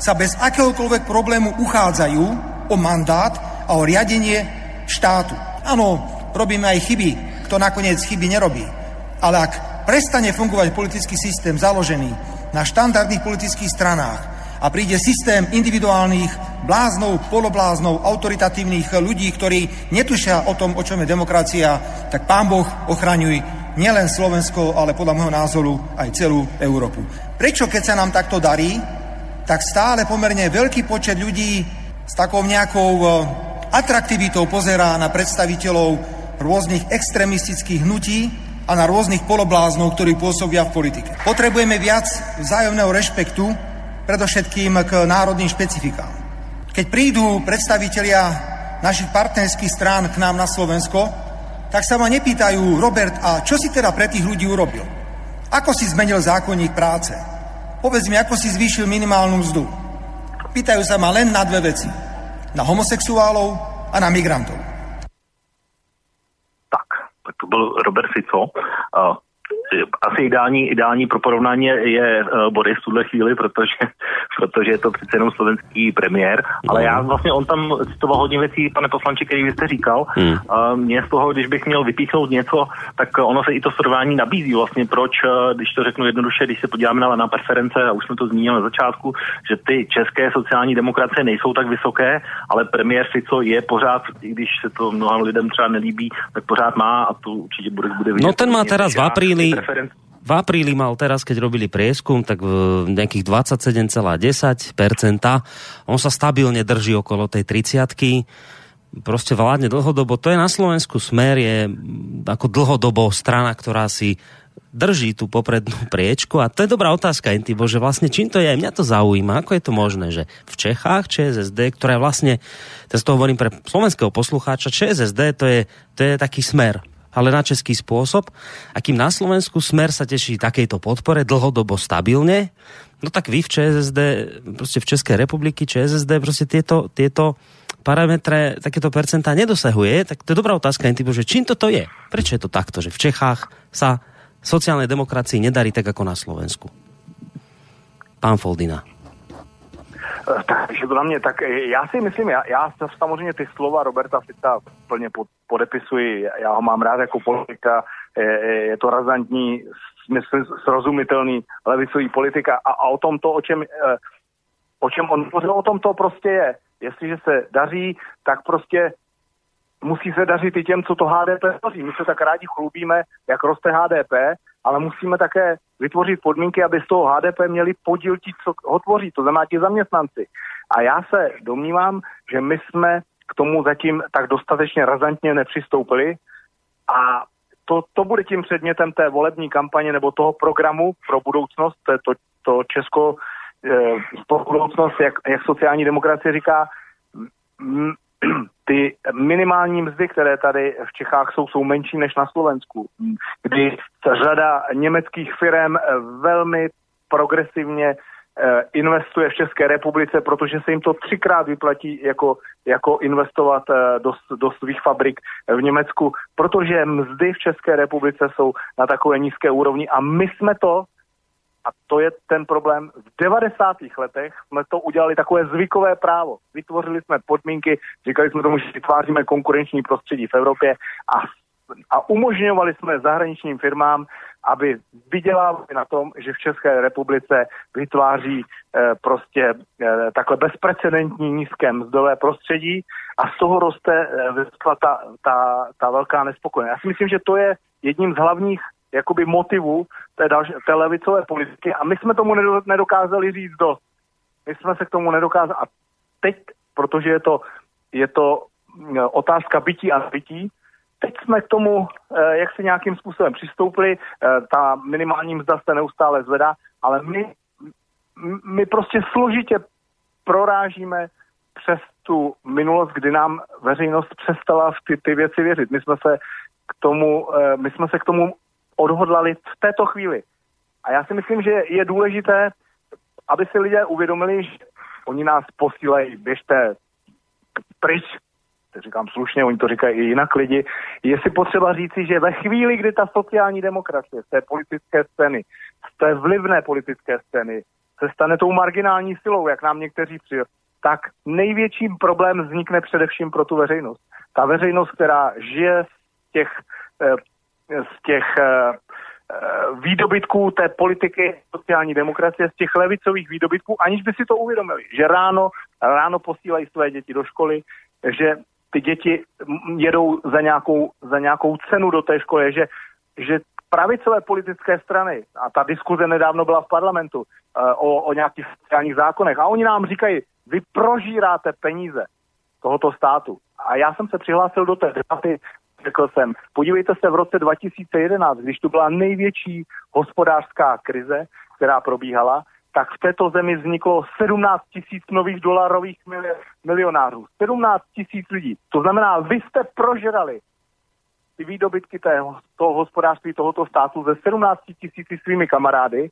sa bez akéhokoľvek problému uchádzajú o mandát a o riadenie štátu. Áno, robíme aj chyby, kto nakoniec chyby nerobí. Ale ak prestane fungovať politický systém založený na štandardných politických stranách, a príde systém individuálnych bláznov, polobláznov, autoritatívnych ľudí, ktorí netušia o tom, o čom je demokracia, tak pán Boh ochraňuj nielen Slovensko, ale podľa môjho názoru aj celú Európu. Prečo, keď sa nám takto darí, tak stále pomerne veľký počet ľudí s takou nejakou e, atraktivitou pozerá na predstaviteľov rôznych extremistických hnutí a na rôznych polobláznov, ktorí pôsobia v politike. Potrebujeme viac vzájomného rešpektu predovšetkým k národným špecifikám. Keď prídu predstavitelia našich partnerských strán k nám na Slovensko, tak sa ma nepýtajú, Robert, a čo si teda pre tých ľudí urobil? Ako si zmenil zákonník práce? Povedz mi, ako si zvýšil minimálnu mzdu? Pýtajú sa ma len na dve veci. Na homosexuálov a na migrantov. Tak, tak to byl Robert Fico, asi ideální, ideální pro porovnání je uh, Boris v tuhle chvíli, protože, protože je to přece jenom slovenský premiér, ale já vlastně on tam citoval hodně věcí, pane poslanče, který vy jste říkal. Uh, mě z toho, když bych měl vypíchnout něco, tak ono se i to srovnání nabízí vlastně, proč, uh, když to řeknu jednoduše, když se podíváme na, na preference, a už jsme to zmínili na začátku, že ty české sociální demokracie nejsou tak vysoké, ale premiér Fico je pořád, i když se to mnoha lidem třeba nelíbí, tak pořád má a to určitě bude, bude vidět. No ten má teraz v apríli v apríli mal teraz, keď robili prieskum, tak v nejakých 27,10%. On sa stabilne drží okolo tej 30 Proste vládne dlhodobo. To je na Slovensku smer, je ako dlhodobo strana, ktorá si drží tú poprednú priečku. A to je dobrá otázka, Intibo, že vlastne čím to je, mňa to zaujíma, ako je to možné, že v Čechách ČSSD, ktorá vlastne, teraz to hovorím pre slovenského poslucháča, ČSSD to je, to je taký smer, ale na český spôsob. A kým na Slovensku smer sa teší takejto podpore dlhodobo stabilne, no tak vy v ČSSD, prostě v České republiky ČSSD prostě tieto, tieto parametre, takéto percentá nedosahuje, tak to je dobrá otázka, typu, že čím toto je? Prečo je to takto, že v Čechách sa sociálnej demokracii nedarí tak ako na Slovensku? Pán Foldina. Eh, takže to na mě, tak eh, já si myslím, já, já samozřejmě ty slova Roberta Fica plně pod, podepisuji, já ho mám rád jako politika, je, je to razantní, smysl, srozumitelný levicový politika a, a o tom to, o čem, eh, o čem on hovořil, o tom to prostě je. Jestliže se daří, tak prostě musí se dařit i těm, co to HDP tvoří. My se tak rádi chlubíme, jak roste HDP, ale musíme také vytvořit podmínky, aby z toho HDP měli podíl ti, co ho tvoří, to znamená ti zaměstnanci. A já se domnívám, že my jsme k tomu zatím tak dostatečně razantně nepřistoupili a to, to bude tím předmětem té volební kampaně nebo toho programu pro budoucnost, to to, to Česko eh, pro budoucnost, jak, jak sociální demokracie říká, ty minimální mzdy, které tady v Čechách jsou, jsou menší než na Slovensku, kdy řada německých firm velmi progresivně eh, investuje v České republice, protože se jim to třikrát vyplatí jako, jako investovat eh, do, do svých fabrik v Německu, protože mzdy v České republice jsou na takové nízké úrovni a my jsme to a to je ten problém. V 90. letech jsme to udělali takové zvykové právo. Vytvořili jsme podmínky, říkali jsme tomu, že vytváříme konkurenční prostředí v Evropě a, a umožňovali jsme zahraničním firmám, aby vydělávali na tom, že v České republice vytváří eh, prostě eh, takhle bezprecedentní nízké mzdové prostředí a z toho roste eh, ta, ta, ta velká nespokojenost. Já si myslím, že to je jedním z hlavních jakoby motivu té, další, té levicové politiky a my jsme tomu nedokázali říct dost. My jsme se k tomu nedokázali a teď, protože je to, je to mm, otázka bytí a bytí, teď jsme k tomu, eh, jak si nějakým způsobem přistoupili, eh, ta minimální mzda se neustále zvedá, ale my, my prostě složitě prorážíme přes tu minulost, kdy nám veřejnost přestala v ty, ty věci věřit. My jsme se k tomu, eh, my jsme se k tomu odhodlali v této chvíli. A já si myslím, že je důležité, aby si lidé uvědomili, že oni nás posílají, běžte pryč, to říkám slušně, oni to říkají i jinak lidi, je si potřeba říci, že ve chvíli, kdy ta sociální demokracie z té politické scény, z té vlivné politické scény se stane tou marginální silou, jak nám někteří přijeli, tak největší problém vznikne především pro tu veřejnost. Ta veřejnost, která žije z těch eh, z těch uh, výdobytků té politiky sociální demokracie, z těch levicových výdobytků, aniž by si to uvědomili, že ráno, ráno posílají své děti do školy, že ty děti jedou za nějakou, za nějakou cenu do té školy, že, že pravicové politické strany, a ta diskuze nedávno byla v parlamentu uh, o, o nějakých sociálních zákonech, a oni nám říkají, vy prožíráte peníze tohoto státu. A já jsem se přihlásil do té debaty řekl jsem, podívejte se v roce 2011, když tu byla největší hospodářská krize, která probíhala, tak v této zemi vzniklo 17 tisíc nových dolarových milionářů. 17 tisíc lidí. To znamená, vy jste prožrali ty výdobytky tého, toho hospodářství tohoto státu ze 17 tisíci svými kamarády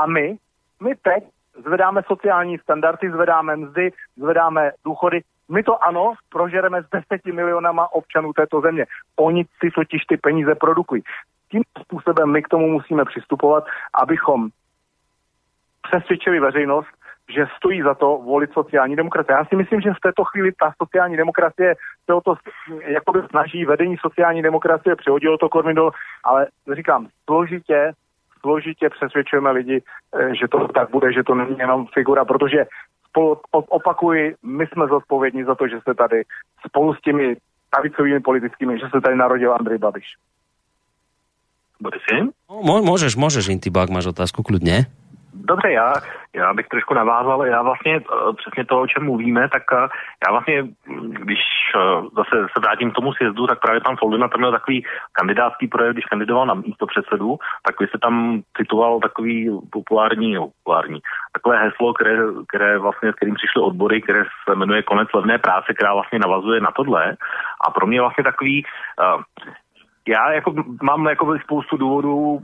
a my, my teď zvedáme sociální standardy, zvedáme mzdy, zvedáme důchody My to ano, prožereme s deseti milionama občanů této země. Oni si totiž ty peníze produkují. Tím způsobem my k tomu musíme přistupovat, abychom přesvědčili veřejnost, že stojí za to volit sociální demokracie. Já si myslím, že v této chvíli ta sociální demokracie se o to jakoby snaží, vedení sociální demokracie přehodilo to kormidlo, ale říkám, složitě, složitě přesvědčujeme lidi, eh, že to tak bude, že to není jenom figura, protože spolu, opakuji, my jsme zodpovědní za to, že se tady spolu s těmi pravicovými politickými, že se tady narodil Andrej Babiš. Borisy? No, můžeš, můžeš, Intibák, máš otázku, kludně. Dobře, já, já bych trošku navázal, já vlastně uh, přesně to, o čem mluvíme, tak uh, já vlastně, když uh, zase se vrátím k tomu sjezdu, tak právě pan Foldina tam měl takový kandidátský projev, když kandidoval na místo předsedu, tak vy se tam citoval takový populární, populární, takové heslo, které, které vlastně, s kterým přišly odbory, které se jmenuje Konec levné práce, která vlastně navazuje na tohle. A pro mě vlastně takový, já jako mám jako spoustu důvodů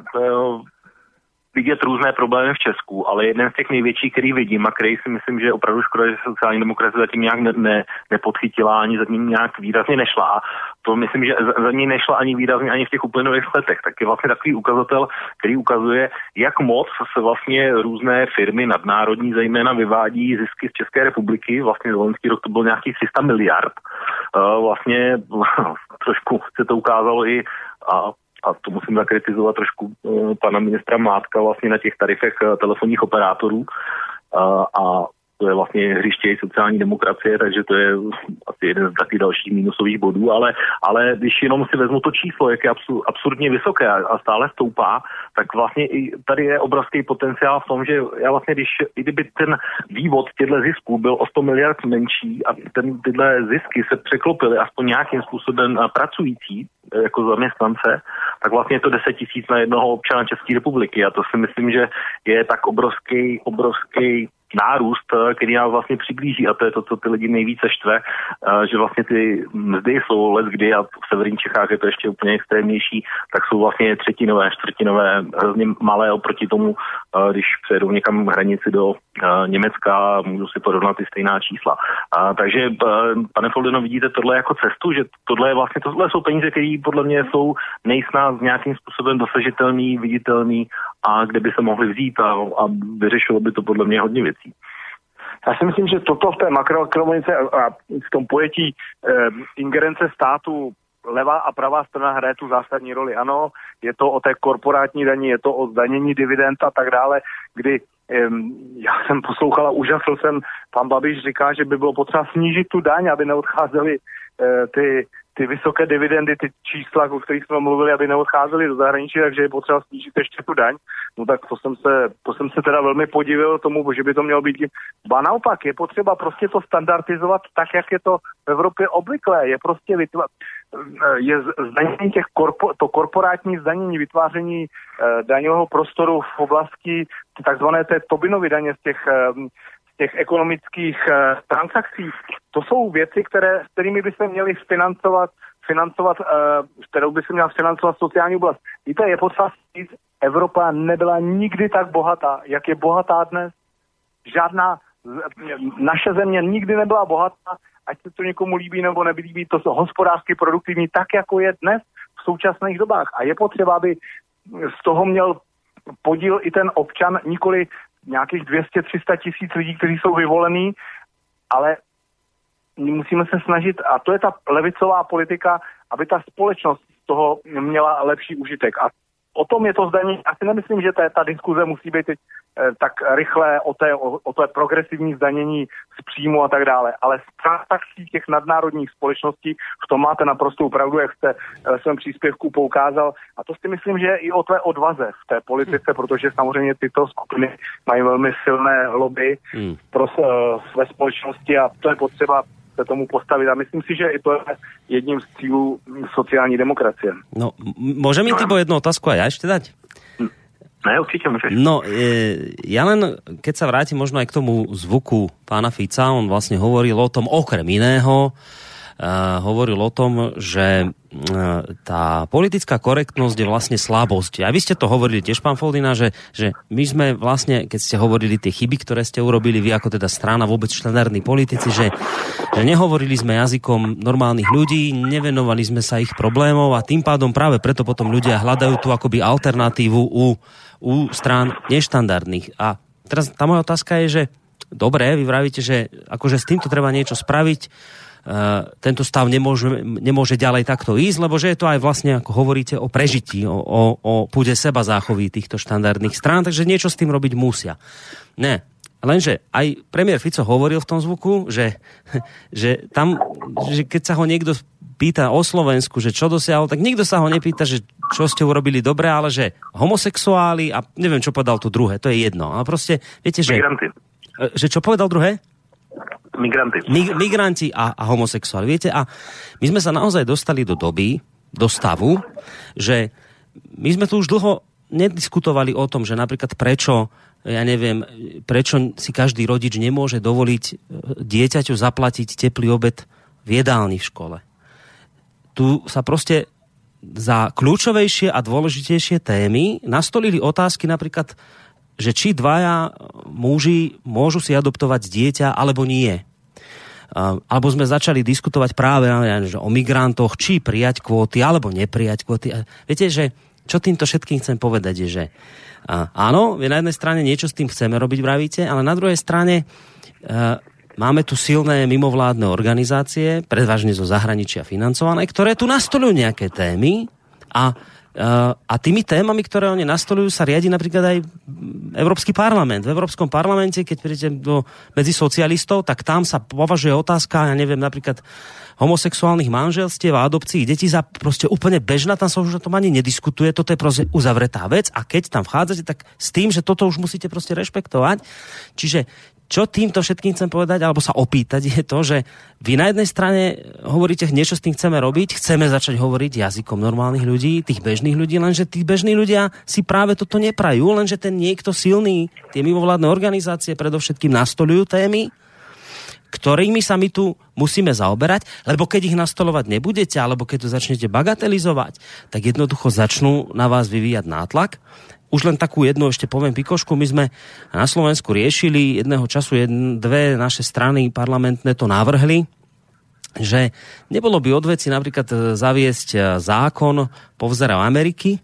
vidět různé problémy v Česku, ale jeden z těch největších, který vidím a který si myslím, že opravdu škoda, že sociální demokracie zatím nějak ne, ne, nepodchytila, ani zatím nějak výrazně nešla. To myslím, že za ní nešla ani výrazně ani v těch uplynulých letech. Tak je vlastně takový ukazatel, který ukazuje, jak moc se vlastně různé firmy nadnárodní zejména vyvádí zisky z České republiky. Vlastně loňský rok to byl nějakých 300 miliard. Vlastně trošku se to ukázalo i a a to musím zakritizovat trošku eh, pana ministra Mládka vlastně na těch tarifech eh, telefonních operátorů. A to je vlastně hřiště sociální demokracie, takže to je asi jeden z takových dalších minusových bodů, ale, ale když jenom si vezmu to číslo, jak je absurdně vysoké a stále stoupá, tak vlastně i tady je obrovský potenciál v tom, že já vlastně, když, i kdyby ten vývod těchto zisků byl o 100 miliard menší a ten, tyhle zisky se překlopily aspoň nějakým způsobem pracující, e, jako zaměstnance, tak vlastně je to 10 tisíc na jednoho občana České republiky. A to si myslím, že je tak obrovský, obrovský nárůst, eh, který nás vlastně přiblíží a to je to, co ty lidi nejvíce štve, eh, že vlastně ty mzdy jsou let kdy a v severních Čechách je to ještě úplně extrémnější, tak jsou vlastně třetinové, čtvrtinové, hrozně malé oproti tomu, eh, když přejedou někam hranici do Německa, můžu si porovnat ty stejná čísla. Takže, pane Foldino, vidíte tohle jako cestu, že tohle je vlastně, tohle jsou peníze, které podle mě jsou nejsnáz nějakým způsobem dosažitelný, viditelný a kde by se mohli vzít a, a vyřešilo by to podle mě hodně věcí. Já si myslím, že toto v té makroekonomice a v tom pojetí eh, ingerence státu levá a pravá strana hraje tu zásadní roli. Ano, je to o té korporátní daní, je to o zdanění dividend a tak dále, kdy já jsem poslouchala, úžasl jsem, pan Babiš říká, že by bylo potřeba snížit tu daň, aby neodcházely eh, ty ty vysoké dividendy, ty čísla, o kterých jsme mluvili, aby neodcházeli do zahraničí, takže je potřeba snížit ještě tu daň. No tak to jsem se, to jsem se teda velmi podivil tomu, že by to mělo být. Ba naopak, je potřeba prostě to standardizovat tak, jak je to v Evropě obvyklé. Je prostě vytva- je zdanění těch korpo, to korporátní zdanění, vytváření eh, daňového prostoru v oblasti takzvané té Tobinovy daně z těch eh, těch ekonomických uh, transakcí, to jsou věci, které, s kterými by se měli financovat, financovat uh, kterou by se měla financovat sociální oblast. Víte, je potřeba říct, Evropa nebyla nikdy tak bohatá, jak je bohatá dnes. Žádná, naše země nikdy nebyla bohatá, ať se to někomu líbí nebo nelíbí, to jsou hospodářsky produktivní tak, jako je dnes v současných dobách. A je potřeba, aby z toho měl podíl i ten občan, nikoli nějakých 200-300 tisíc lidí, kteří jsou vyvolení, ale musíme se snažit, a to je ta levicová politika, aby ta společnost z toho měla lepší užitek. A o tom je to zdaní. Já si nemyslím, že ta, ta diskuze musí být teď eh, tak rychle o té, o, o té progresivní zdanění z příjmu a tak dále. Ale z transakcí těch nadnárodních společností, v tom máte naprostou pravdu, jak jste ve svém příspěvku poukázal. A to si myslím, že je i o té odvaze v té politice, hmm. protože samozřejmě tyto skupiny mají velmi silné lobby hmm. pro uh, své společnosti a to je potřeba se tomu postavit. A myslím si, že i to je jedním z cílů sociální demokracie. No, může mi typo jednu otázku a já ještě dať? Ne, určitě můžeš. No, e, ja len, keď sa vrátim možno aj k tomu zvuku pána Fica, on vlastne hovoril o tom okrem iného, hovoril o tom, že tá politická korektnosť je vlastne slabosť. A vy ste to hovorili tiež, pán Foldina, že, že my sme vlastne, keď ste hovorili tie chyby, ktoré ste urobili vy ako teda strana, vôbec štandardní politici, že, že nehovorili sme jazykom normálnych ľudí, nevenovali sme sa ich problémov a tým pádom práve preto potom ľudia hľadajú tu akoby alternatívu u, u strán neštandardných. A teraz tá moja otázka je, že dobre, vy vravíte, že akože s týmto treba niečo spraviť, tento stav nemôže, nemôže ďalej takto ísť, lebo že je to aj vlastne, ako hovoríte, o prežití, o, o, o púde seba záchoví týchto štandardných strán, takže niečo s tým robiť musia. Ne, lenže aj premiér Fico hovoril v tom zvuku, že, že tam, že keď sa ho niekto pýta o Slovensku, že čo dosiahol, tak nikto sa ho nepýta, že čo ste urobili dobre, ale že homosexuáli a neviem, čo povedal tu druhé, to je jedno. Ale proste, viete, že... Migranty. E, že čo povedal druhé? Migranty. Mi, migranti a, a homosexuáli. Viete, a my sme sa naozaj dostali do doby, do stavu, že my sme tu už dlho nediskutovali o tom, že napríklad prečo ja neviem, prečo si každý rodič nemôže dovoliť e, dieťaťu zaplatiť teplý obed v jedálni v škole. Tu sa proste za kľúčovejšie a dôležitejšie témy nastolili otázky napríklad že či dvaja muži môžu si adoptovať dieťa alebo nie. Alebo sme začali diskutovať práve že o migrantoch, či prijať kvóty alebo neprijať kvóty. Viete, že čo týmto všetkým chcem povedať je, že áno, na jednej strane niečo s tým chceme robiť, vravíte, ale na druhej strane máme tu silné mimovládne organizácie, predvážne zo zahraničia financované, ktoré tu nastolujú nejaké témy a a tými témami, ktoré oni nastolujú, sa riadi napríklad aj Európsky parlament. V Európskom parlamente, keď prídete do, medzi socialistov, tak tam sa považuje otázka, ja neviem, napríklad homosexuálnych manželstiev a adopcií detí za proste úplne bežná, tam sa už o tom ani nediskutuje, toto je proste uzavretá vec a keď tam vchádzate, tak s tým, že toto už musíte proste rešpektovať. Čiže čo týmto všetkým chcem povedať, alebo sa opýtať, je to, že vy na jednej strane hovoríte, niečo s tým chceme robiť, chceme začať hovoriť jazykom normálnych ľudí, tých bežných ľudí, lenže tí bežní ľudia si práve toto neprajú, lenže ten niekto silný, tie mimovládne organizácie predovšetkým nastolujú témy, ktorými sa my tu musíme zaoberať, lebo keď ich nastolovať nebudete, alebo keď to začnete bagatelizovať, tak jednoducho začnú na vás vyvíjať nátlak už len takú jednu ešte poviem pikošku. My sme na Slovensku riešili jedného času jedn, dve naše strany parlamentné to navrhli, že nebolo by odveci napríklad e, zaviesť e, zákon po vzoru Ameriky, e,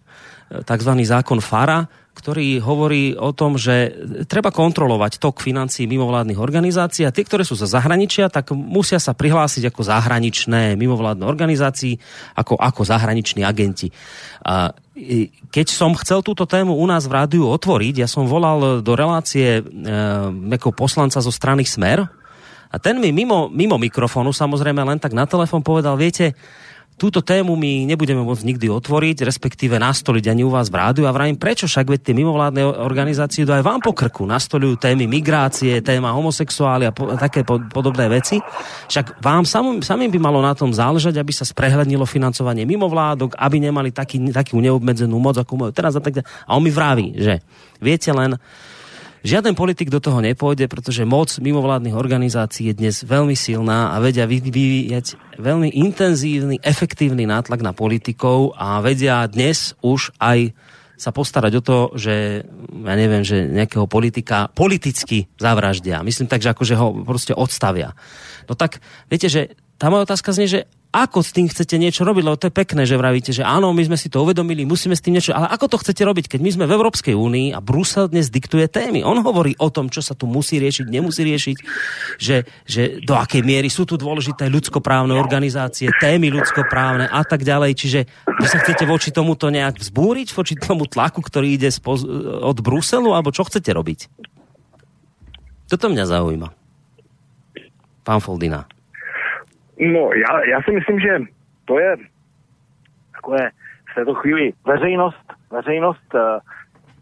takzvaný zákon FARA, ktorý hovorí o tom, že treba kontrolovať tok financií mimovládnych organizácií a tie, ktoré sú za zahraničia, tak musia sa prihlásiť ako zahraničné mimovládne organizácii, ako, ako zahraniční agenti. A keď som chcel túto tému u nás v rádiu otvoriť, ja som volal do relácie e, poslanca zo strany Smer a ten mi mimo, mimo mikrofónu, samozrejme len tak na telefon povedal, viete, túto tému my nebudeme môcť nikdy otvoriť, respektíve nastoliť ani u vás v rádiu. A vrajím, prečo však veď tie mimovládne organizácie do aj vám po krku nastolujú témy migrácie, téma homosexuália a, po, a také po, podobné veci. Však vám samým, samým by malo na tom záležať, aby sa sprehľadnilo financovanie mimovládok, aby nemali taký, takú neobmedzenú moc, ako majú teraz a tak. A on mi vraví, že viete len, Žiaden politik do toho nepôjde, pretože moc mimovládnych organizácií je dnes veľmi silná a vedia vyvíjať veľmi intenzívny, efektívny nátlak na politikov a vedia dnes už aj sa postarať o to, že ja neviem, že nejakého politika politicky zavraždia. Myslím tak, že akože ho proste odstavia. No tak, viete, že tá moja otázka znie, že ako s tým chcete niečo robiť, lebo to je pekné, že vravíte, že áno, my sme si to uvedomili, musíme s tým niečo, ale ako to chcete robiť, keď my sme v Európskej únii a Brusel dnes diktuje témy. On hovorí o tom, čo sa tu musí riešiť, nemusí riešiť, že, že do akej miery sú tu dôležité ľudskoprávne organizácie, témy ľudskoprávne a tak ďalej. Čiže vy sa chcete voči tomuto nejak vzbúriť, voči tomu tlaku, ktorý ide od Bruselu, alebo čo chcete robiť? Toto mňa zaujíma. Pán Foldina. No, já, já si myslím, že to je takové v této chvíli veřejnost, veřejnost, eh,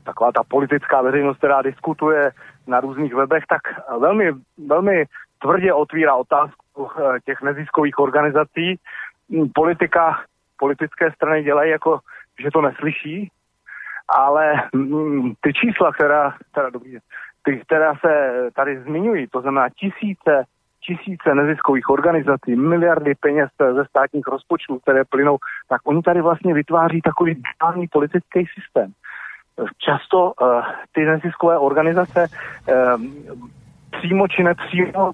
taková ta politická veřejnost, která diskutuje na různých webech, tak velmi, velmi tvrdě otvírá otázku eh, těch neziskových organizací. Hm, politika, politické strany dělají jako, že to neslyší, ale hm, ty čísla, která, která, ty, která se tady zmiňují, to znamená tisíce tisíce neziskových organizací, miliardy peněz ze státních rozpočtů, které plynou, tak oni tady vlastně vytváří takový dální politický systém. Často uh, ty neziskové organizace uh, přímo či nepřímo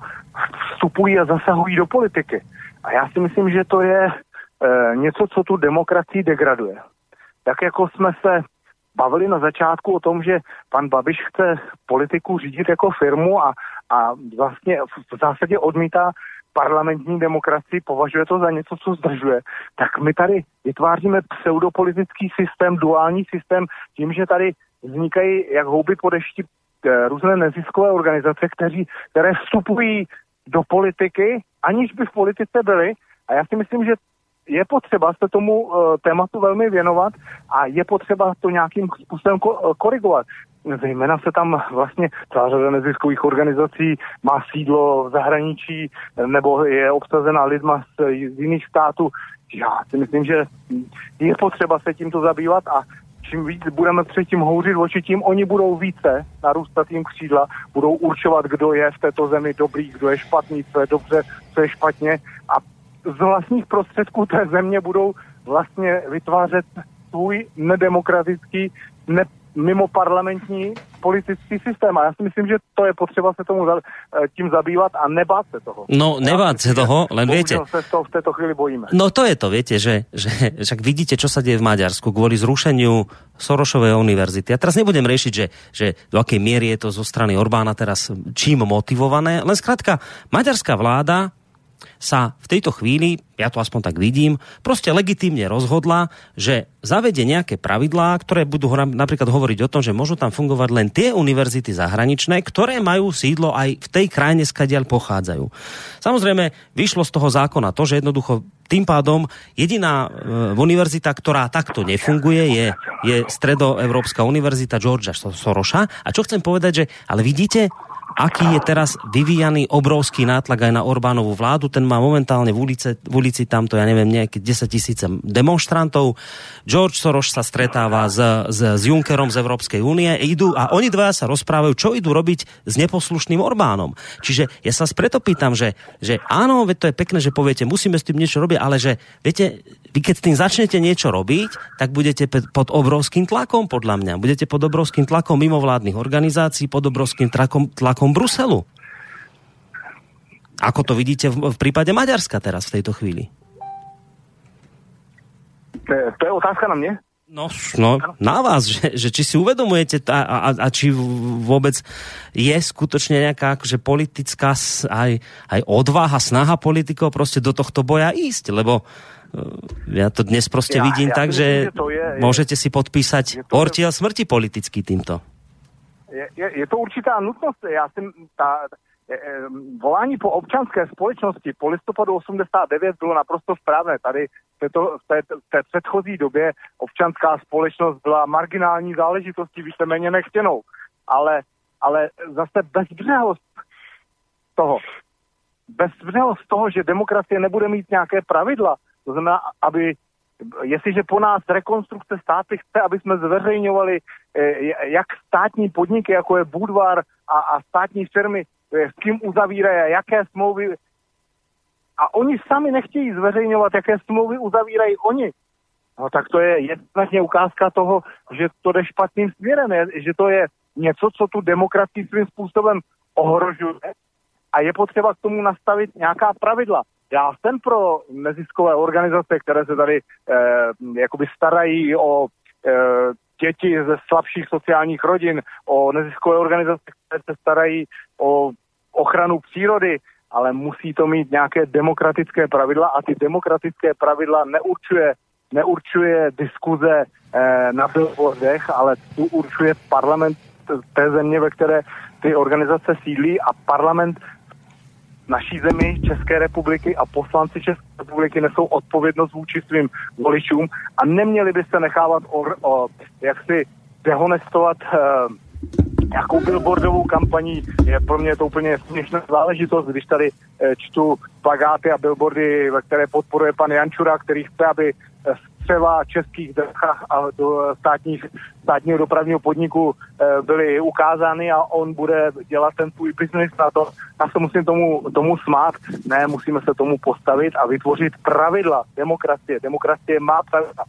vstupují a zasahují do politiky. A já si myslím, že to je uh, něco, co tu demokracii degraduje. Tak jako jsme se bavili na začátku o tom, že pan Babiš chce politiku řídit jako firmu a, a vlastně v zásadě odmítá parlamentní demokracii, považuje to za něco, co zdržuje, tak my tady vytváříme pseudopolitický systém, duální systém, tím, že tady vznikají jak houby po dešti eh, různé neziskové organizace, kteří, které vstupují do politiky, aniž by v politice byly. A já si myslím, že je potřeba se tomu uh, tématu velmi věnovat a je potřeba to nějakým způsobem uh, korigovat. Zejména se tam vlastně celá řada neziskových organizací má sídlo v zahraničí nebo je obsazena lidma z, z jiných států. Já si myslím, že je potřeba se tímto zabývat a čím víc budeme předtím houřit oči, tím oni budou více narůstat jim křídla, budou určovat, kdo je v této zemi dobrý, kdo je špatný, co je dobře, co je špatně a z vlastních prostředků té země budou vlastně vytvářet svůj nedemokratický, ne, mimo parlamentní politický systém. A já si myslím, že to je potřeba se tomu za, eh, tím zabývat a nebát se toho. No, nebát se toho, len viete... se toho v této chvíli bojíme. No to je to, viete, že, že však vidíte, čo sa deje v Maďarsku kvôli zrušeniu Sorošovej univerzity. Ja teraz nebudem riešiť, že, že do akej miery je to zo strany Orbána teraz čím motivované, len skrátka, maďarská vláda sa v tejto chvíli, ja to aspoň tak vidím, prostě legitímne rozhodla, že zavede nejaké pravidlá, ktoré budú napríklad hovoriť o tom, že môžu tam fungovať len tie univerzity zahraničné, ktoré majú sídlo aj v tej krajine, skadiaľ pochádzajú. Samozrejme, vyšlo z toho zákona to, že jednoducho tým pádom jediná e, univerzita, ktorá takto nefunguje, je, je Stredoevropská univerzita Georgia Soroša. A čo chcem povedať, že ale vidíte, aký je teraz vyvíjaný obrovský nátlak aj na Orbánovú vládu. Ten má momentálne v ulici, v ulici tamto, ja neviem, nejaké 10 tisíce demonstrantov. George Soros sa stretáva s, s, s Junckerom z Európskej únie. Idú, a oni dvaja sa rozprávajú, čo idú robiť s neposlušným Orbánom. Čiže ja sa preto pýtam, že, že áno, to je pekné, že poviete, musíme s tým niečo robiť, ale že, viete, vy keď s tým začnete niečo robiť, tak budete pod obrovským tlakom, podľa mňa. Budete pod obrovským tlakom mimovládnych organizácií, pod obrovským tlakom, tlakom Bruselu. Ako to vidíte v, v prípade Maďarska teraz v tejto chvíli? To je, to je otázka na mě? No, no na vás, že, že či si uvedomujete a, a, a či vôbec je skutočne nejaká akože politická aj, aj odvaha, snaha politikov prostě do tohto boja ísť, lebo ja to dnes prostě ja, vidím ja tak, že, že to je, môžete si podpísať ortiel smrti politicky týmto je, je, je to určitá nutnost. Já jsem ta, volání po občanské společnosti po listopadu 89 bylo naprosto správné. Tady v, této, v, té, v té předchozí době občanská společnost byla marginální záležitostí víceméně nechtěnou. Ale, ale zase bezbřehost toho, bezbřehost toho, že demokracie nebude mít nějaké pravidla, to znamená, aby jestliže po nás rekonstrukce státy chce, aby jsme zveřejňovali eh, jak státní podniky, jako je Budvar a, a státní firmy, eh, s kým uzavírají, jaké smlouvy. A oni sami nechtějí zveřejňovat, jaké smlouvy uzavírají oni. No tak to je jednoznačně ukázka toho, že to jde špatným směrem, že to je něco, co tu demokracii svým způsobem ohrožuje a je potřeba k tomu nastavit nějaká pravidla. Já jsem pro neziskové organizace, které se tady eh, jakoby starají o eh, děti ze slabších sociálních rodin, o neziskové organizace, které se starají o ochranu přírody, ale musí to mít nějaké demokratické pravidla a ty demokratické pravidla neurčuje, neurčuje diskuze eh, na billboardech, ale tu určuje parlament té země, ve které ty organizace sídlí a parlament naší zemi České republiky a poslanci České republiky nesou odpovědnost vůči svým voličům a neměli by se nechávat o, o jak si dehonestovat uh, nějakou billboardovou kampaní. Je pro mě to úplně směšná záležitost, když tady uh, čtu plagáty a billboardy, které podporuje pan Jančura, který chce, aby uh, střeva českých drah a do státních, státního dopravního podniku e, byly ukázány a on bude dělat ten svůj biznis na to. Já se musím tomu, tomu smát. Ne, musíme se tomu postavit a vytvořit pravidla demokracie. Demokracie má pravidla.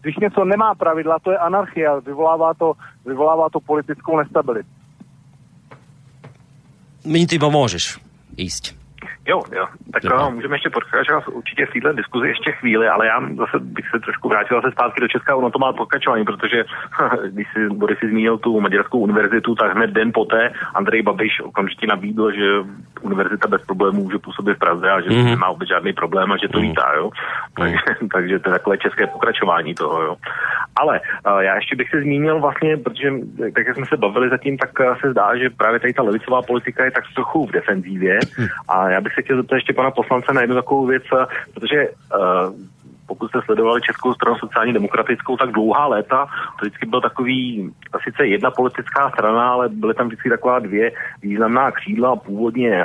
Když něco nemá pravidla, to je anarchie a vyvolává to, vyvolává to politickou nestabilitu. Mintibo, můžeš jíst. Jo, jo. Tak jo. můžeme ještě pokračovat určitě v této diskuzi ještě chvíli, ale já zase bych se trošku vrátil zase zpátky do Česka, ono to má pokračování, protože když si Boris si zmínil tu Maďarskou univerzitu, tak hned den poté Andrej Babiš okamžitě nabídl, že univerzita bez problémů může působit v Praze a že mm-hmm. nemá vůbec žádný problém a že to mm-hmm. vítá, jo. Takže, takže to je takové české pokračování toho, jo. Ale uh, já ještě bych se zmínil vlastně, protože tak jak jsme se bavili zatím, tak uh, se zdá, že právě tady ta levicová politika je tak trochu v defenzívě hm. a já bych se chtěl zeptat ještě pana poslance na jednu takovou věc, uh, protože uh, pokud jste sledovali Českou stranu sociálně demokratickou, tak dlouhá léta to vždycky byl takový, sice jedna politická strana, ale byly tam vždycky taková dvě významná křídla, původně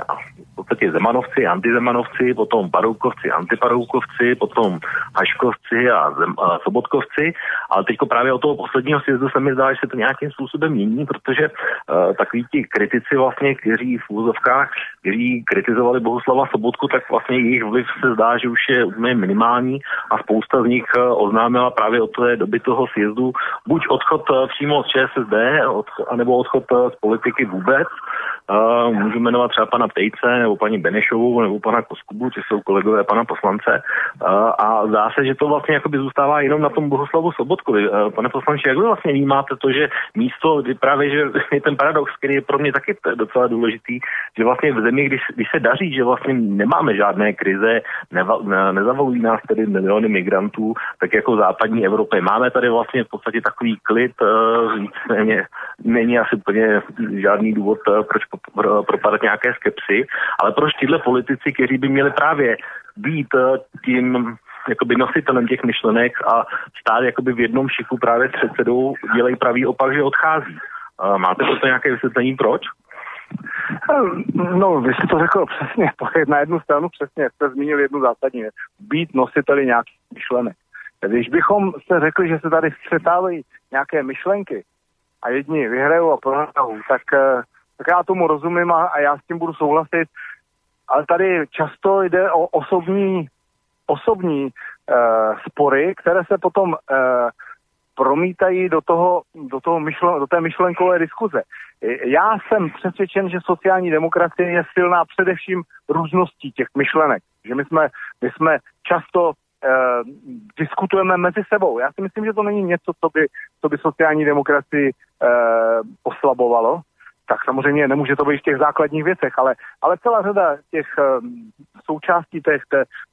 v podstatě Zemanovci, antizemanovci, potom Paroukovci, antiparoukovci, potom Haškovci a, zem, a Sobotkovci, ale teďko právě od toho posledního sjezdu se mi zdá, že se to nějakým způsobem mění, protože uh, takový ti kritici vlastně, kteří v úzovkách, kteří kritizovali Bohuslava Sobotku, tak vlastně jejich vliv se zdá, že už je úplně minimální a spousta z nich eh, oznámila právě od té doby toho sjezdu buď odchod eh, přímo z ČSSD, od, anebo odchod eh, z politiky vůbec. Uh, můžu jmenovat třeba pana Pejce, nebo paní Benešovou, nebo pana Koskubu, což jsou kolegové pana poslance. Uh, a zdá se, že to vlastně jakoby zůstává jenom na tom Bohuslavu Sobotkovi. Uh, pane poslanče, jak vy vlastně vnímáte to, že místo, kdy právě, že je ten paradox, který je pro mě taky docela důležitý, že vlastně v zemi, když, když se daří, že vlastně nemáme žádné krize, neva, ne, nezavalují nás tedy migrantů, tak jako v západní Evropě. Máme tady vlastně v podstatě takový klid, uh, není asi úplně žádný důvod, uh, proč propadat nějaké skepsy, ale proč tyhle politici, kteří by měli právě být uh, tím jakoby nositelem těch myšlenek a stát jakoby v jednom šiku právě předsedou, dělají pravý opak, že odchází. Máte to nějaké vysvětlení, proč? No, vy jste to řekl přesně. Na jednu stranu přesně jste zmínil jednu zásadní věc. Být nositeli nějakých myšlenek. Když bychom se řekli, že se tady střetávají nějaké myšlenky a jedni vyhrajou a prohrajou, tak, eh, tak já tomu rozumím a, a já s tím budu souhlasit. Ale tady často jde o osobní, osobní uh, spory, které se potom uh, promítají do, toho, do, toho myšlen, do té myšlenkové diskuze. Já jsem přesvědčen, že sociální demokracie je silná především růzností těch myšlenek. Že my jsme, my jsme často eh, diskutujeme mezi sebou. Já si myslím, že to není něco, co by, co by sociální demokracii eh, oslabovalo. Tak samozřejmě nemůže to být v těch základních věcech, ale, ale celá řada těch eh, součástí těch,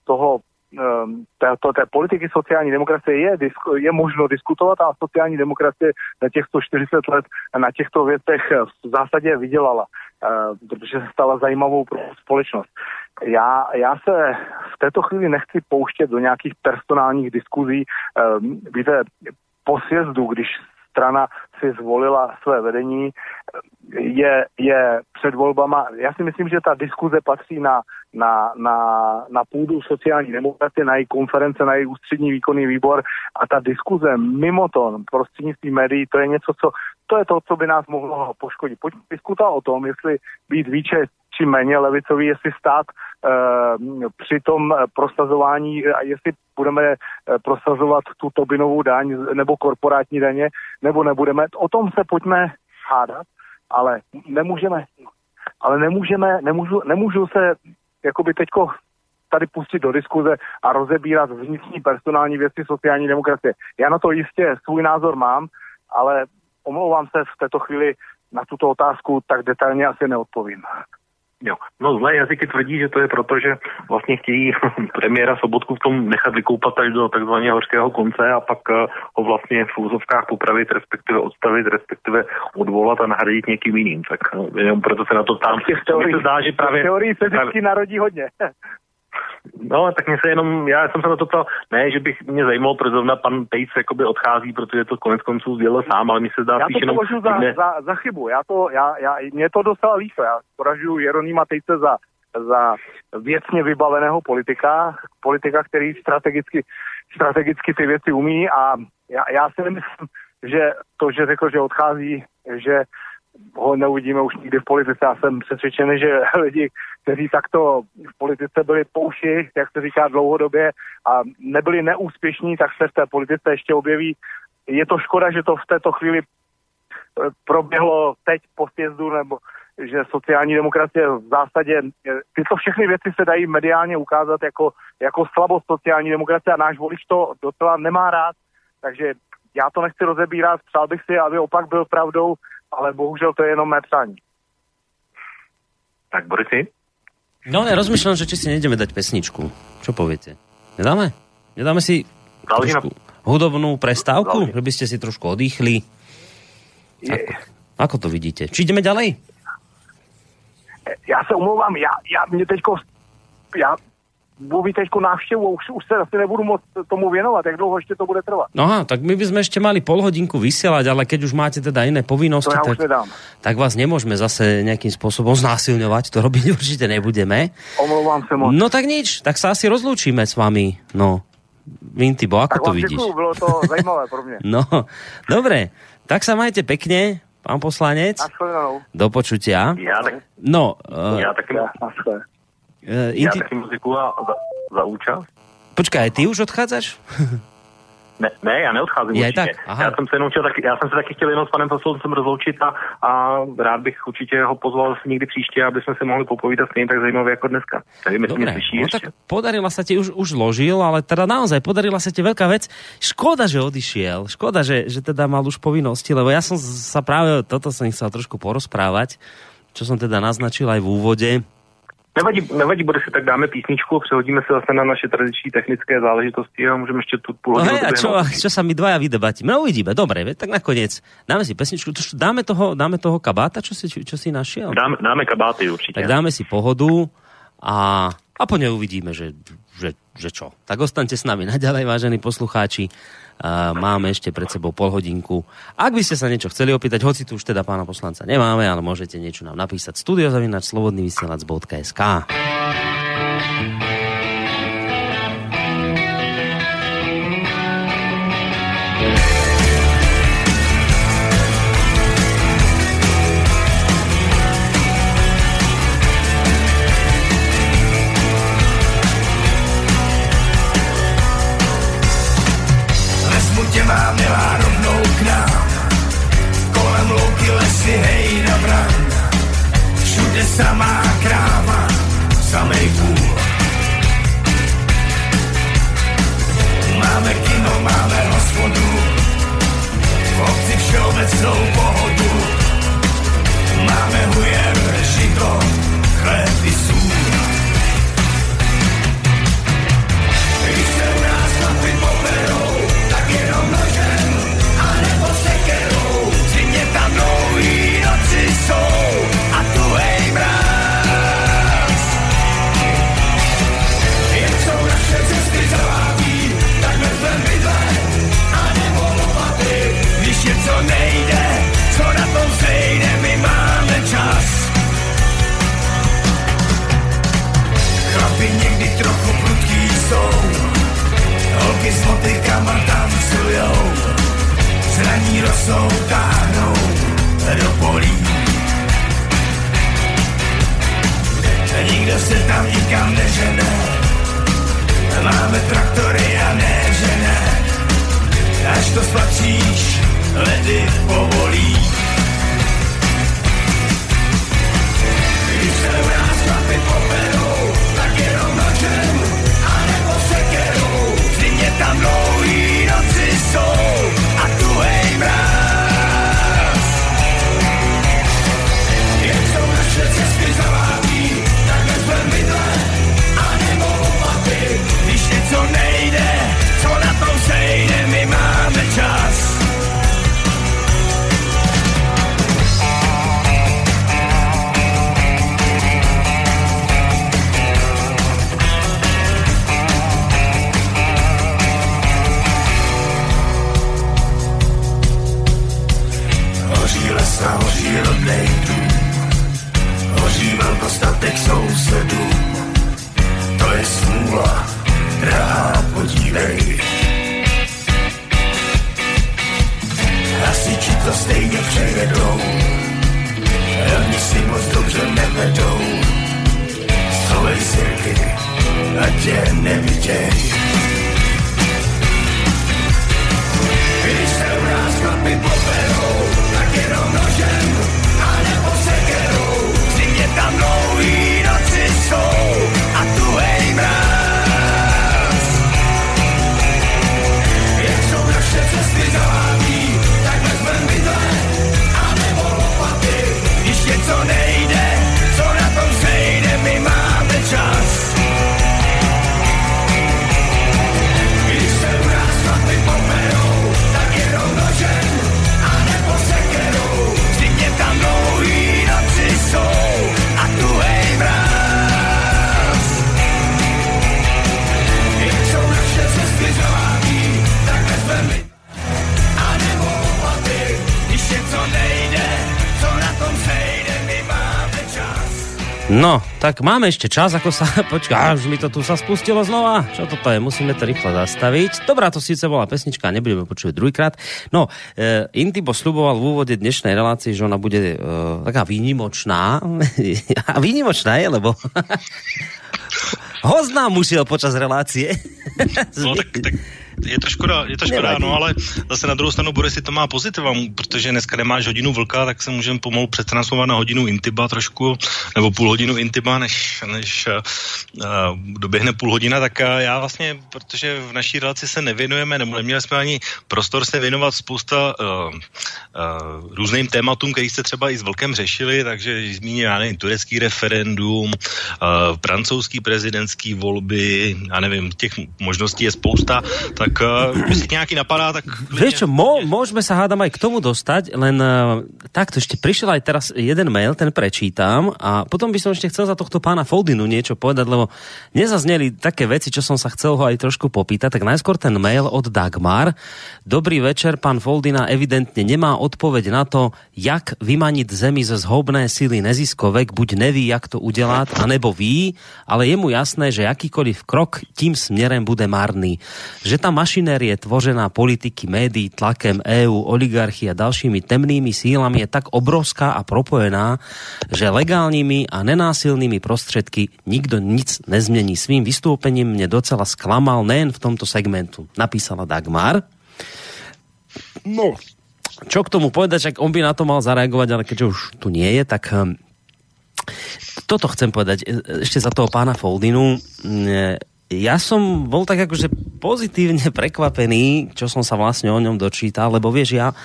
toho Ehm, té, té politiky sociální demokracie je, je možno diskutovat a sociální demokracie na těch 140 let na těchto věcech v zásadě vydělala, ehm, protože se stala zajímavou pro společnost. Já, já se v této chvíli nechci pouštět do nějakých personálních diskuzí. Ehm, víte, po sjezdu, když strana si zvolila své vedení, je, je před volbama. Já si myslím, že ta diskuze patří na, na, na, na půdu sociální demokracie, na její konference, na její ústřední výkonný výbor a ta diskuze mimo to, prostřednictvím médií, to je něco, co, to je to, co by nás mohlo poškodit. Pojďme diskutovat o tom, jestli být více či méně levicový, jestli stát e, při tom prosazování, a jestli budeme prosazovat tu Tobinovou daň nebo korporátní daně, nebo nebudeme. O tom se pojďme hádat ale nemůžeme, ale nemůžeme, nemůžu, nemůžu se jakoby teďko tady pustit do diskuze a rozebírat vnitřní personální věci sociální demokracie. Já na to jistě svůj názor mám, ale omlouvám se v této chvíli na tuto otázku tak detailně asi neodpovím. Jo. No zlé jazyky tvrdí, že to je proto, že vlastně chtějí premiéra Sobotku v tom nechat vykoupat až do takzvaného hořkého konce a pak eh, ho vlastně v úzovkách popravit, respektive odstavit, respektive odvolat a nahradit někým jiným. Tak eh, jenom proto se na to tam. Těch teorií, se zdá, že právě... Teorii se vždycky narodí hodně. No, tak mě se jenom, já jsem se na to ptal, ne, že bych mě zajímal, proč zrovna pan Pejc jakoby odchází, protože to konec konců sdělil sám, ale mi se zdá já to jenom... za, za, za, chybu, já to, já, já, mě to docela líto, já poražuji Jeronýma Tejce za, za věcně vybaveného politika, politika, který strategicky, strategicky ty věci umí a já, já si nemyslím, že to, že řekl, že odchází, že ho neuvidíme už nikdy v politice. Já jsem přesvědčený, že lidi, kteří takto v politice byli pouši, jak se říká dlouhodobě, a nebyli neúspěšní, tak se v té politice ještě objeví. Je to škoda, že to v této chvíli eh, proběhlo teď po sjezdu, nebo že sociální demokracie v zásadě, eh, tyto všechny věci se dají mediálně ukázat jako, jako slabost sociální demokracie a náš volič to docela nemá rád, takže já to nechci rozebírat, přál bych si, aby opak byl pravdou, ale bohužel to je jenom mé přání. Tak Borisy? No, ja rozmýšľam, že či si nejdeme dať pesničku. Čo poviete? Nedáme? Nedáme si trošku hudobnú prestávku? Že by ste si trošku odýchli? Ako, ako to vidíte? Či ideme ďalej? Já se omlouvám, já, já mě teďko, já budu teď návštěvu, už, už se asi nebudu moc tomu věnovat, jak dlouho ještě to bude trvat. No aha, tak my by sme ešte mali pol hodinku vysielať, ale keď už máte teda iné povinnosti, To já tak, už nedám. tak vás nemôžeme zase nejakým spôsobom znásilňovať, to robiť určite nebudeme. Omlouvám se moc. No tak nič, tak sa asi rozlúčime s vami. No, Vintibo, ako tak to vidíš? děkuju, bylo to zajímavé pro mě. No, dobre, tak sa majte pekne, pán poslanec. Do počutia. Já, tak, No, uh, já taky, Já, naschle. Uh, já inti... taky muziku a za, za účast. Počkaj, ty už odchádzaš? Ne, ne, já neodcházím Je určitě. tak, aha. Já jsem se jenom chtěl, taky, já jsem se taky chtěl jenom s panem poslancem rozloučit a, a rád bych určitě ho pozval někdy příště, aby jsme se mohli popovídat stejně tak zajímavě jako dneska. Nevím, jestli mě slyší no ještě. tak podarila sa ti, už, už zložil, ale teda naozaj podarila sa ti veľká vec. Škoda, že odišiel. Škoda, že, že teda mal už povinnosti, lebo ja som sa práve, toto som chcel trošku porozprávať, čo som teda naznačil aj v úvode. Nevadí, nevadí, bude si tak dáme písničku, přehodíme se zase na naše tradiční technické záležitosti a můžeme ještě tu půl No hodinu hej, a čo, čo sa my dvaja vydebatíme? No uvidíme, dobre, veď tak nakoniec dáme si pesničku, to, dáme toho, dáme toho kabáta, čo si, čo si našiel? Dáme, dáme kabáty určitě. Tak dáme si pohodu a, a po nej uvidíme, že, že, že čo. Tak ostaňte s nami naďalej, vážení poslucháči. Máme ešte pred sebou pol hodinku. Ak by ste sa niečo chceli opýtať, hoci tu už teda pána poslanca nemáme, ale môžete niečo nám napísať studiozavinač slobodnyvysielac.sk Vezmu lesy, hej na bran Všude samá kráva, samej půl Máme kino, máme hospodu V obci všeobecnou pohodu rosou, táhnou do polí. Nikdo se tam nikam nežene, máme traktory a ne žene, až to spatříš, ledy povolí. Když se u nás chlapi poberou, tak jenom nožem, anebo sekerou. Zimě tam dlouhý noci jsou a Lesa, hoří věří velkostatek sousedů. To je smůla, drahá, podívej. Hasiči to stejně přejedou, oni si moc dobře nevedou. Schovej sirky, ať tě neviděj. Když se u nás chlapi poperou, tak jenom nožem, tam dlouhý noci jsou No, tak máme ešte čas, ako sa... Počka, už mi to tu sa spustilo znova. Čo toto je? Musíme to rýchlo zastaviť. Dobrá, to síce bola pesnička, nebudeme počuť druhýkrát. No, e, Intibo sluboval v úvode dnešnej relácii, že ona bude e, taká výnimočná. A výnimočná je, lebo... Host nám ušiel počas relácie. No, tak, tak je to škoda, je to škoda, Nevadí. no, ale zase na druhou stranu Boris si to má pozitiva, protože dneska nemáš hodinu vlka, tak se můžeme pomalu přetransformovat na hodinu intiba trošku, nebo půl hodinu intiba, než, než uh, doběhne půl hodina, tak uh, já vlastně, protože v naší relaci se nevěnujeme, nebo neměli jsme ani prostor se věnovat spousta uh, uh, různým tématům, který jste třeba i s Vlkem řešili, takže zmíním, já nevím, turecký referendum, uh, francouzský prezidentský volby, já nevím, těch možností je spousta, tak uh, jestli nějaký napadá, tak... Vieš čo, mo, môžeme sa hádam aj k tomu dostať, len uh, takto ešte prišiel aj teraz jeden mail, ten prečítam a potom by som ešte chcel za tohto pána Foldinu niečo povedať, lebo nezazneli také veci, čo som sa chcel ho aj trošku popýtať, tak najskôr ten mail od Dagmar. Dobrý večer, pán Foldina evidentne nemá odpoveď na to, jak vymaniť zemi ze zhobné sily neziskovek, buď neví, jak to udělat, anebo ví, ale je mu jasné, že jakýkoliv krok tím směrem bude marný. Že tá mašinérie tvořená politiky, médií, tlakem EU, oligarchy a dalšími temnými sílami je tak obrovská a propojená, že legálními a nenásilnými prostředky nikdo nic nezmění. Svým vystoupením mě docela sklamal nejen v tomto segmentu, napísala Dagmar. No, čo k tomu povedať, ak on by na to mal zareagovať, ale keďže už tu nie je, tak hm, toto chcem povedať e, ešte za toho pána Foldinu. Ja som bol tak akože pozitívne prekvapený, čo som sa vlastne o ňom dočítal, lebo vieš, ja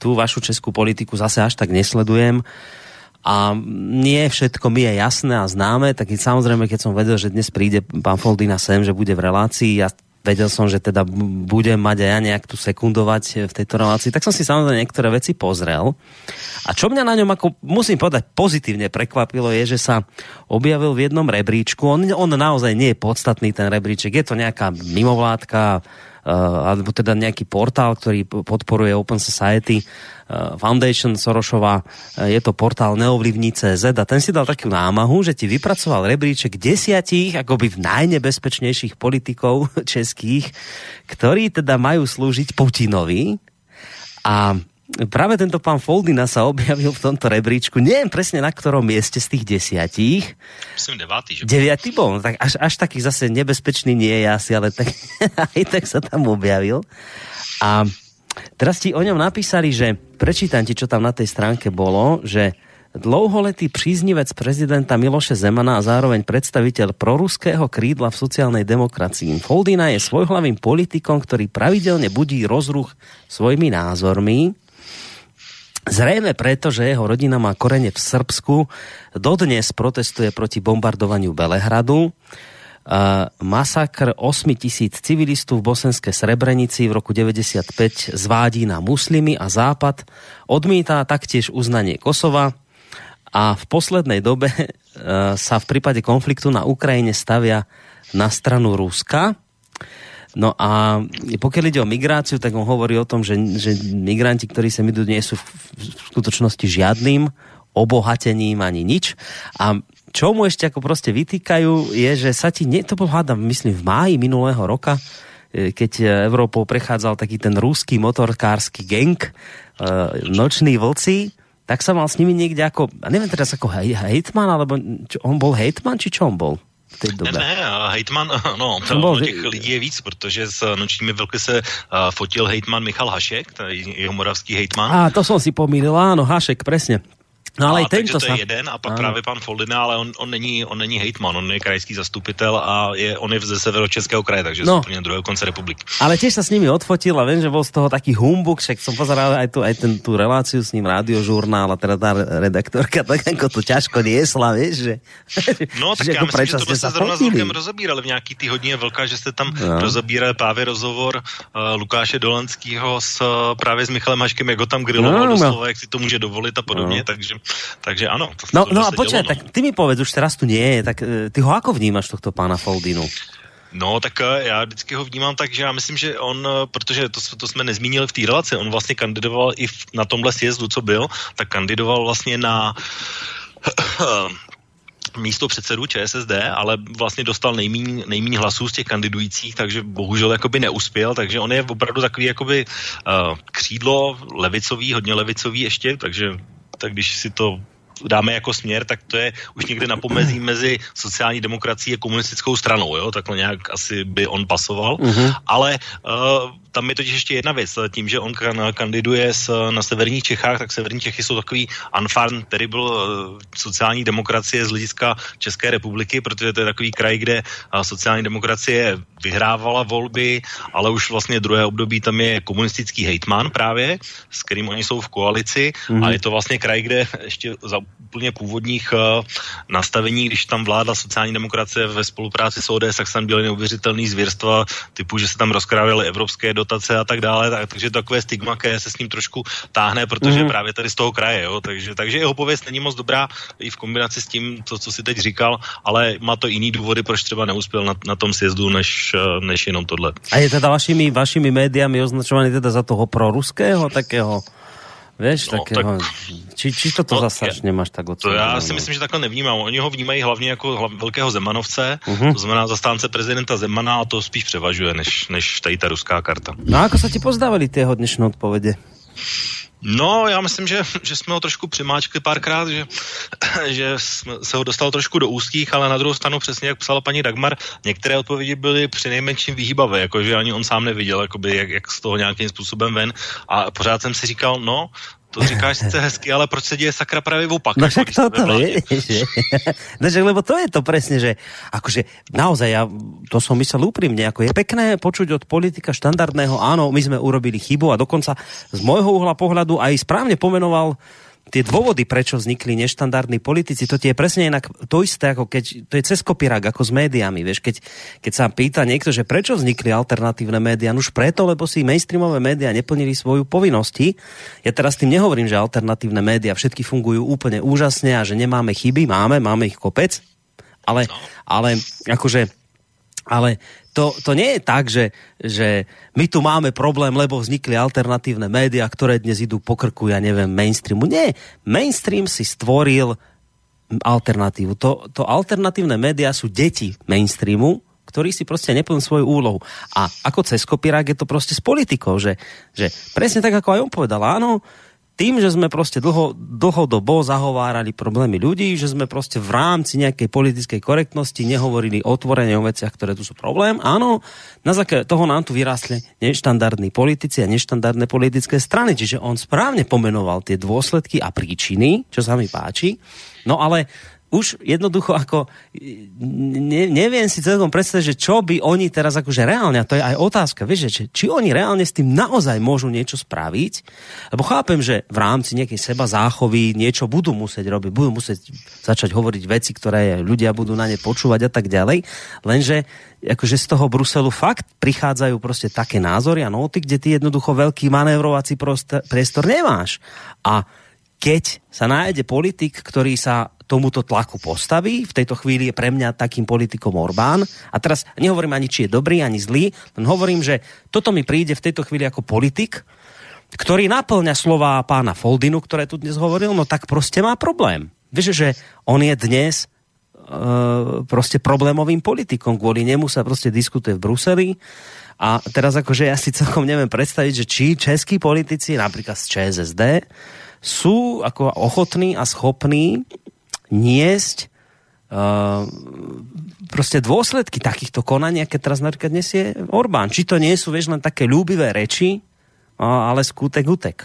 tú vašu českú politiku zase až tak nesledujem a nie všetko mi je jasné a známe, tak samozrejme, keď som vedel, že dnes príde pán Foldina sem, že bude v relácii, ja vedel som, že teda budem mať aj ja nejak tu sekundovať v tejto relácii, tak som si samozrejme niektoré veci pozrel. A čo mňa na ňom, ako musím povedať, pozitívne prekvapilo, je, že sa objavil v jednom rebríčku. On, on naozaj nie je podstatný, ten rebríček. Je to nejaká mimovládka, alebo teda nejaký portál, ktorý podporuje Open Society uh, Foundation Sorošova. Uh, je to portál neovlivní.cz a ten si dal takú námahu, že ti vypracoval rebríček desiatich akoby najnebezpečnejších politikov českých, ktorí teda majú slúžiť Putinovi. A práve tento pán Foldina sa objavil v tomto rebríčku. Neviem presne na ktorom mieste z tých desiatich. Myslím devátý, že? Deviatý bol, no tak až, až taký zase nebezpečný nie je asi, ale tak, aj tak sa tam objavil. A teraz ti o ňom napísali, že prečítam ti, čo tam na tej stránke bolo, že dlouholetý příznivec prezidenta Miloše Zemana a zároveň predstaviteľ proruského krídla v sociálnej demokracii. Foldina je svojhlavým politikom, ktorý pravidelne budí rozruch svojimi názormi. Zrejme preto, že jeho rodina má korene v Srbsku, dodnes protestuje proti bombardovaniu Belehradu. Masakr 8 tisíc civilistů v bosenské Srebrenici v roku 95 zvádí na muslimy a Západ odmítá taktiež uznanie Kosova a v poslednej dobe sa v prípade konfliktu na Ukrajine stavia na stranu Ruska. No a pokiaľ ide o migráciu, tak on hovorí o tom, že, že migranti, ktorí sem idú, nie sú v, v skutočnosti žiadnym obohatením ani nič. A čo mu ešte ako proste vytýkajú, je, že sa ti, nie, to bol hádam, myslím, v máji minulého roka, e, keď Európou prechádzal taký ten ruský motorkársky gang, e, noční vlci, tak sa mal s nimi niekde ako, neviem teraz ako hej, hejtman, alebo čo, on bol hejtman, či čo on bol? Ne, ne, hejtman, no, byl, těch lidí je víc, protože s nočními vlky se uh, fotil hejtman Michal Hašek, jeho moravský hejtman. A to jsem si pomýlil, áno, Hašek, presne. No ale a, i tento to je jeden a pak ano. právě pan Foldina, ale on, on, není, on není hejtman, on je krajský zastupitel a je, on je ze severočeského kraje, takže no. z úplně druhého konce republiky. Ale tiež sa s nimi odfotil a viem, že bol z toho taký humbuk, však som pozeral aj, tu, aj ten, tú reláciu s ním, rádiožurnál a teda tá redaktorka tak ako to ťažko niesla, vieš, že... No tak já myslím, že to se zrovna s Vlkem rozebírali v nějaký ty hodně velká, že jste tam no. rozebírali právě rozhovor uh, Lukáše Dolenského s uh, právě s Michalem Haškem, jak ho tam griloval no, no. doslova, jak si to může dovolit a podobně, no. takže takže ano. To, no, no a počkaj, no. tak ty mi povedz, už teraz tu nie je, tak e, ty ho ako vnímaš tohto pána Foldinu? No, tak e, já vždycky ho vnímám tak, že já myslím, že on, e, protože to, to jsme nezmínili v té relaci, on vlastně kandidoval i v, na tomhle sjezdu, co byl, tak kandidoval vlastně na místo předsedu ČSSD, ale vlastně dostal nejméně nejmíň hlasů z těch kandidujících, takže bohužel jakoby neuspěl, takže on je opravdu takový jakoby uh, křídlo levicový, hodně levicový ještě, takže tak když si to dáme jako směr, tak to je už někde na pomezí mezi sociální demokracií a komunistickou stranou, jo? takhle nějak asi by on pasoval, uh-huh. ale uh, tam je totiž ještě jedna věc. Tím, že on kandiduje s, na severních Čechách, tak severní Čechy jsou takový unfarm terrible uh, sociální demokracie z hlediska České republiky, protože to je takový kraj, kde uh, sociální demokracie vyhrávala volby, ale už vlastně druhé období tam je komunistický hejtman právě, s kterým oni jsou v koalici mm-hmm. a je to vlastně kraj, kde ještě za úplně původních uh, nastavení, když tam vládla sociální demokracie ve spolupráci s ODS, tak se tam dělali neuvěřitelný zvěrstva typu, že se tam rozkrávaly evropské do dotace a tak dále, tak, takže takové stigma, které se s ním trošku táhne, protože mm. právě tady z toho kraje, jo, takže, takže jeho pověst není moc dobrá i v kombinaci s tím, co, co si teď říkal, ale má to jiný důvody, proč třeba neuspěl na, na tom sjezdu, než, než jenom tohle. A je teda vašimi, vašimi médiami označovaný teda za toho proruského takého Víš, no, takého, tak, či, či to, to no, zase je, nemáš tak To já si myslím, že takhle nevnímám. Oni ho vnímají hlavně jako hlav, velkého Zemanovce, uh-huh. to znamená zastánce prezidenta Zemana a to spíš převažuje, než, než tady ta ruská karta. No a ako se ti pozdávali ty jeho dnešní odpovědi? No, já myslím, že, že jsme ho trošku přimáčkli párkrát, že, že jsme, se ho dostal trošku do úzkých, ale na druhou stranu přesně, jak psala paní Dagmar, některé odpovědi byly při nejmenším vyhýbavé, jakože ani on sám neviděl, jakoby, jak, jak z toho nějakým způsobem ven. A pořád jsem si říkal, no, to říkáš sice hezky, ale proč se děje sakra právě opak? No však toto, vieš, no, že, lebo to je to presne, že akože naozaj, ja to som myslel úprimne, ako je pekné počuť od politika štandardného, áno, my sme urobili chybu a dokonca z môjho uhla pohľadu aj správne pomenoval tie dôvody, prečo vznikli neštandardní politici, to tie je presne inak to isté, ako keď, to je cez kopírák, ako s médiami, vieš, keď, keď sa pýta niekto, že prečo vznikli alternatívne médiá, no už preto, lebo si mainstreamové médiá neplnili svoju povinnosti. Ja teraz tým nehovorím, že alternatívne médiá všetky fungujú úplne úžasne a že nemáme chyby, máme, máme ich kopec, ale, ale akože ale to, to nie je tak, že, že my tu máme problém, lebo vznikli alternatívne médiá, ktoré dnes idú po krku, ja neviem, mainstreamu. Nie, mainstream si stvoril alternatívu. To, to alternatívne médiá sú deti mainstreamu, ktorí si prostě neplní svoju úlohu. A ako cez kopírák je to prostě s politikou, že, že presne tak, ako aj on povedal, áno, tým, že sme prostě dlho, dlhodobo zahovárali problémy ľudí, že sme prostě v rámci nejakej politickej korektnosti nehovorili otvorene o veciach, ktoré tu sú problém. Áno, na základe toho nám tu vyrástli neštandardní politici a neštandardné politické strany. Čiže on správne pomenoval tie dôsledky a príčiny, čo sa mi páči. No ale už jednoducho ako ne, neviem si celkom predstaviť, že čo by oni teraz akože reálne, a to je aj otázka, vieš, že či oni reálne s tým naozaj môžu niečo spraviť, lebo chápem, že v rámci nejakej seba záchovy niečo budú musieť robiť, budú musieť začať hovoriť veci, ktoré ľudia budú na ne počúvať a tak ďalej, lenže akože z toho Bruselu fakt prichádzajú prostě také názory a noty, kde ty jednoducho veľký manévrovací priestor nemáš. A keď sa nájde politik, ktorý sa tomuto tlaku postaví. V tejto chvíli je pre mňa takým politikom Orbán. A teraz nehovorím ani, či je dobrý, ani zlý, len hovorím, že toto mi príde v tejto chvíli ako politik, ktorý naplňa slova pána Foldinu, ktoré tu dnes hovoril, no tak prostě má problém. Víš, že on je dnes prostě problémovým politikom. Kvôli nemu sa prostě diskutuje v Bruseli. A teraz akože ja si celkom neviem predstaviť, že či českí politici, napríklad z ČSSD, sú ako ochotní a schopní niesť uh, prostě dôsledky takýchto konaní, aké teraz napríklad nesie Orbán. Či to nie sú, vieš, len také ľúbivé reči, ale skutek utek.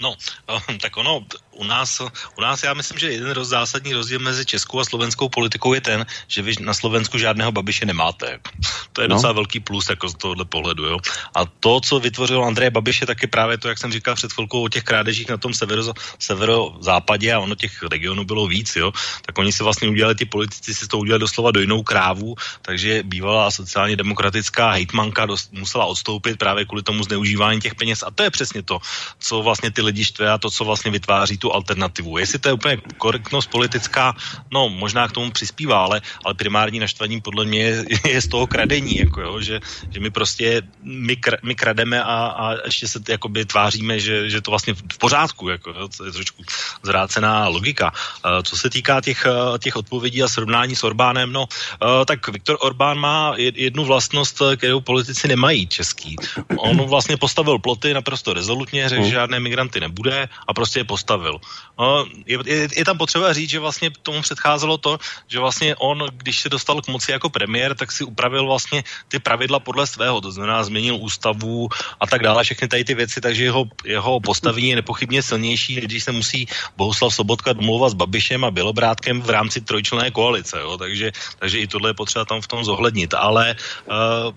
No, tak ono, u nás, u nás já myslím, že jeden roz, zásadní rozdíl mezi českou a slovenskou politikou je ten, že vy na Slovensku žádného babiše nemáte. To je no. docela velký plus jako z tohohle pohledu. Jo. A to, co vytvořil Andrej Babiš, je taky právě to, jak jsem říkal před chvilkou o těch krádežích na tom severo, severozápadě a ono těch regionů bylo víc. Jo. Tak oni si vlastně udělali, ty politici si to udělali doslova do jinou krávu, takže bývalá sociálně demokratická hejtmanka dost, musela odstoupit právě kvůli tomu zneužívání těch peněz. A to je přesně to, co vlastně ty lidi štve a to, co vlastně vytváří tu alternativu. Jestli to je úplně korektnost politická, no možná k tomu přispívá, ale, ale primární naštvaní podle mě je, je z toho kradení, jako jo, že, že my prostě my, kr, my krademe a, a ještě se jakoby tváříme, že, že to vlastně v pořádku, jako jo, to je trošku zvrácená logika. Uh, co se týká těch, těch odpovědí a srovnání s Orbánem, no uh, tak Viktor Orbán má jednu vlastnost, kterou politici nemají český. On vlastně postavil ploty naprosto rezolutně, řekl, že žádné migranty nebude a prostě je postavil. No, je, je, je tam potřeba říct, že vlastně tomu předcházelo to, že vlastně on, když se dostal k moci jako premiér, tak si upravil vlastně ty pravidla podle svého, to znamená změnil ústavu a tak dále, všechny tady ty věci, takže jeho, jeho postavení je nepochybně silnější, když se musí Bohuslav Sobotka domlouvat s Babišem a Bělobrátkem v rámci trojčlenné koalice, jo? Takže, takže i tohle je potřeba tam v tom zohlednit, ale uh,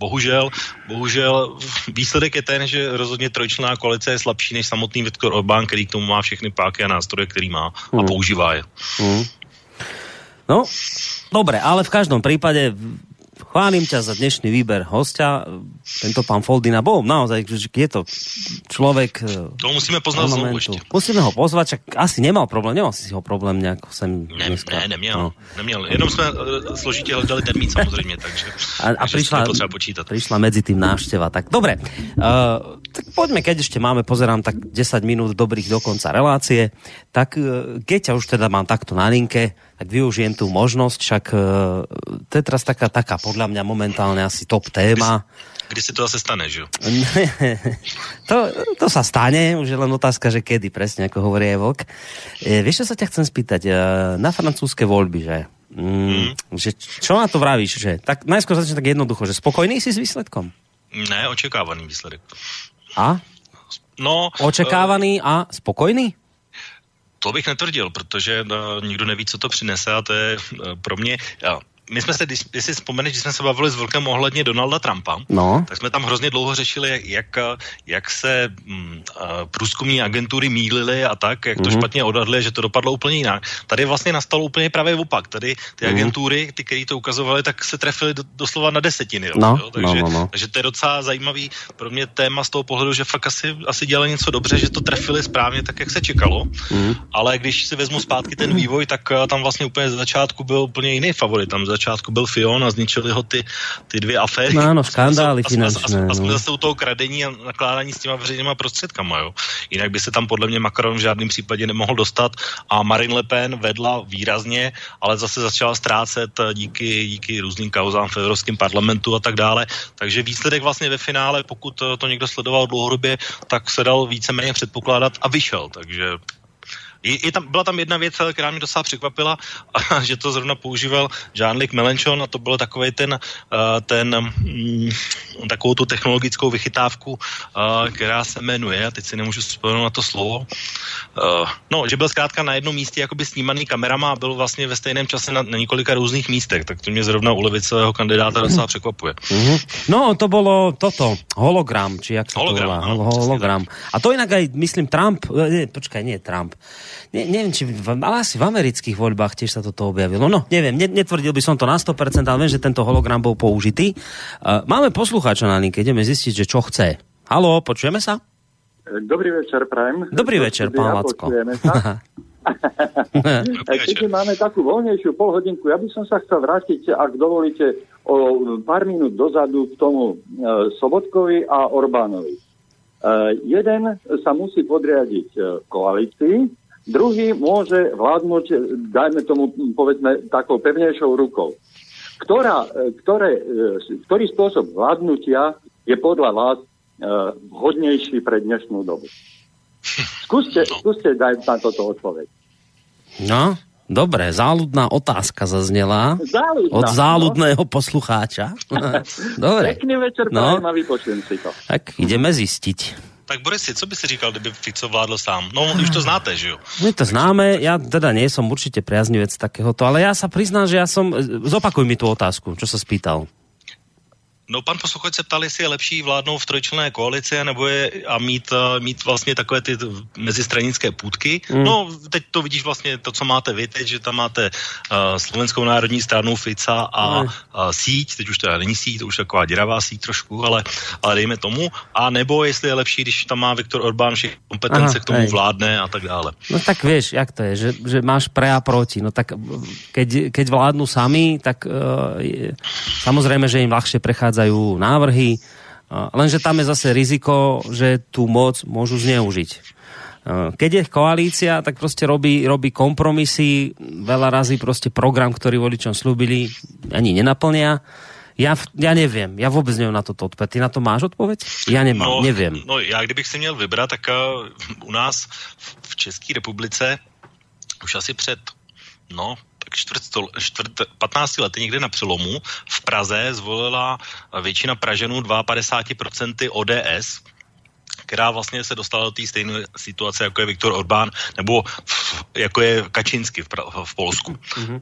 bohužel, bohužel výsledek je ten, že rozhodně trojčlenná koalice je slabší než samotný Viktor Orbán, který k tomu má všechny páky a nástroje, který má a hmm. používá je. Hmm. No, dobre, ale v každom prípade chválim ťa za dnešný výber hostia. Tento pán Foldina bol naozaj, je to človek... E, to musíme poznať znovu ešte. Musíme ho pozvať, čak asi nemal problém, nemal si ho problém nejak sem ne, dneska. Ne, neměl, no. neměl. Jenom jsme uh, složitě hledali termín samozřejmě, takže, a, a prišla, počítať. prišla medzi tým návšteva. Tak dobre, uh, tak poďme, keď ešte máme, pozerám, tak 10 minút dobrých do konca relácie, tak uh, keď ťa už teda mám takto na linke, tak využijem tu možnosť, však uh, to je teraz taká, taká podľa mňa momentálne asi top téma. Kdy si to zase stane, že? to, to sa stane, už je len otázka, že kedy, presne ako hovorí Evok. E, vieš, čo sa ťa chcem spýtať? E, na francúzske voľby, že? Mm, mm. že čo na to vravíš? Že? Tak najskôr začne tak jednoducho, že spokojný si s výsledkom? Ne, očekávaný výsledek. A? No, Očekávaný uh, a spokojný? To bych netvrdil, protože uh, nikdo neví, co to přinese a to je uh, pro mě, uh, my jsme se, když, si vzpomeneš, když jsme se bavili s Vlkem ohledně Donalda Trumpa, no. tak jsme tam hrozně dlouho řešili, jak, jak se mm, průzkumní agentury mílily a tak, jak to mm-hmm. špatně odhadly, že to dopadlo úplně jinak. Tady vlastně nastalo úplně právě opak. Tady ty mm-hmm. agentury, ty, které to ukazovaly, tak se trefily do, doslova na desetiny. No, jo? Takže, no, no, no. takže to je docela zajímavý pro mě téma z toho pohledu, že fakt asi, asi dělali něco dobře, že to trefili správně tak, jak se čekalo. Mm-hmm. Ale když si vezmu zpátky ten vývoj, tak tam vlastně úplně z začátku byl úplně jiný favorit. Tam začátku byl Fion a zničili ho ty, ty dvě aféry. No ano, skandály finančné. A, jsme no. zase u toho kradení a nakládání s těma veřejnýma prostředkama, jo. Jinak by se tam podle mě Macron v žádném případě nemohl dostat a Marine Le Pen vedla výrazně, ale zase začala ztrácet díky, díky různým kauzám v Evropském parlamentu a tak dále. Takže výsledek vlastně ve finále, pokud to někdo sledoval dlouhodobě, tak se dal víceméně předpokládat a vyšel. Takže je, je tam, byla tam jedna věc, která mě docela překvapila, a, že to zrovna používal Jean-Luc Mélenchon a to byl takový ten, uh, ten um, takovou tu technologickou vychytávku, uh, která se jmenuje, a teď si nemůžu vzpomenout na to slovo, no, že byl zkrátka na jednom místě jakoby snímaný kamerama a byl vlastně ve stejném čase na, na několika různých místech, tak to mě zrovna u levicového kandidáta docela překvapuje. Mm-hmm. No, to bylo toto, hologram, či jak se hologram, to volá, hologram. A to jinak aj, myslím, Trump, ne, počkaj, nie Trump, ne, neviem, či v, ale asi v amerických voľbách tiež sa toto objavilo. No, neviem, ne, netvrdil by som to na 100%, ale viem, že tento hologram bol použitý. Uh, máme poslucháča na linke, ideme zistiť, že čo chce. Halo, počujeme sa? Dobrý večer, Prime. Dobrý večer, pán Lacko. Keďže máme takú voľnejšiu polhodinku, ja by som sa chcel vrátiť, ak dovolíte, o pár minút dozadu k tomu e, Sobotkovi a Orbánovi. jeden sa musí podriadiť e, koalícii, druhý môže vládnuť, dajme tomu, povedzme, takou pevnejšou rukou. Ktorá, e, ktoré, e, ktorý spôsob vládnutia je podľa vás e, vhodnejší pre dnešnú dobu? Skúste, skúste dať na toto odpoveď. No, dobre, záľudná otázka zaznela Záľudná, od záľudného poslucháča. dobre, Pekný večer, No. a vypočujem si to. tak ideme zistiť. Tak Borisi, co by si říkal, kdyby Fico vládl sám? No, už to znáte, že jo? My to známe, ja teda nie som určite priaznivec takéhoto, ale ja sa priznám, že ja som... Zopakuj mi tú otázku, čo sa spýtal. No, pan posluchač se ptal, jestli je lepší vládnout v trojčlenné koalici nebo je, a mít, uh, mít vlastně takové ty mezistranické půdky. Mm. No, teď to vidíš vlastně to, co máte vy teď, že tam máte uh, Slovenskou národní stranu Fica a Mm. uh, síť, teď už teda není síť, to už je taková děravá síť trošku, ale, ale dejme tomu. A nebo jestli je lepší, když tam má Viktor Orbán všechny kompetence Aha, k tomu hej. vládne a tak dále. No tak vieš, jak to je, že, že máš pre a proti. No tak keď, keď vládnu sami, tak uh, je, samozrejme, že im ľahšie prechádzajú návrhy, lenže tam je zase riziko, že tú moc môžu zneužiť. Keď je koalícia, tak proste robí, robí kompromisy, veľa razy proste program, ktorý voličom slúbili, ani nenaplnia. Ja, v- ja neviem, ja vôbec neviem na toto odpoveď. Ty na to máš odpoveď? Ja nemám, neviem. No, já kdybych si měl vybrat, tak uh, u nás v České republice už asi před, no, čtvrt, čtvrt, 15 lety někde na přelomu v Praze zvolila většina Praženů 52% ODS, která vlastně se dostala do té stejné situace, jako je Viktor Orbán, nebo v, jako je Kačinsky v, v Polsku. Mm-hmm.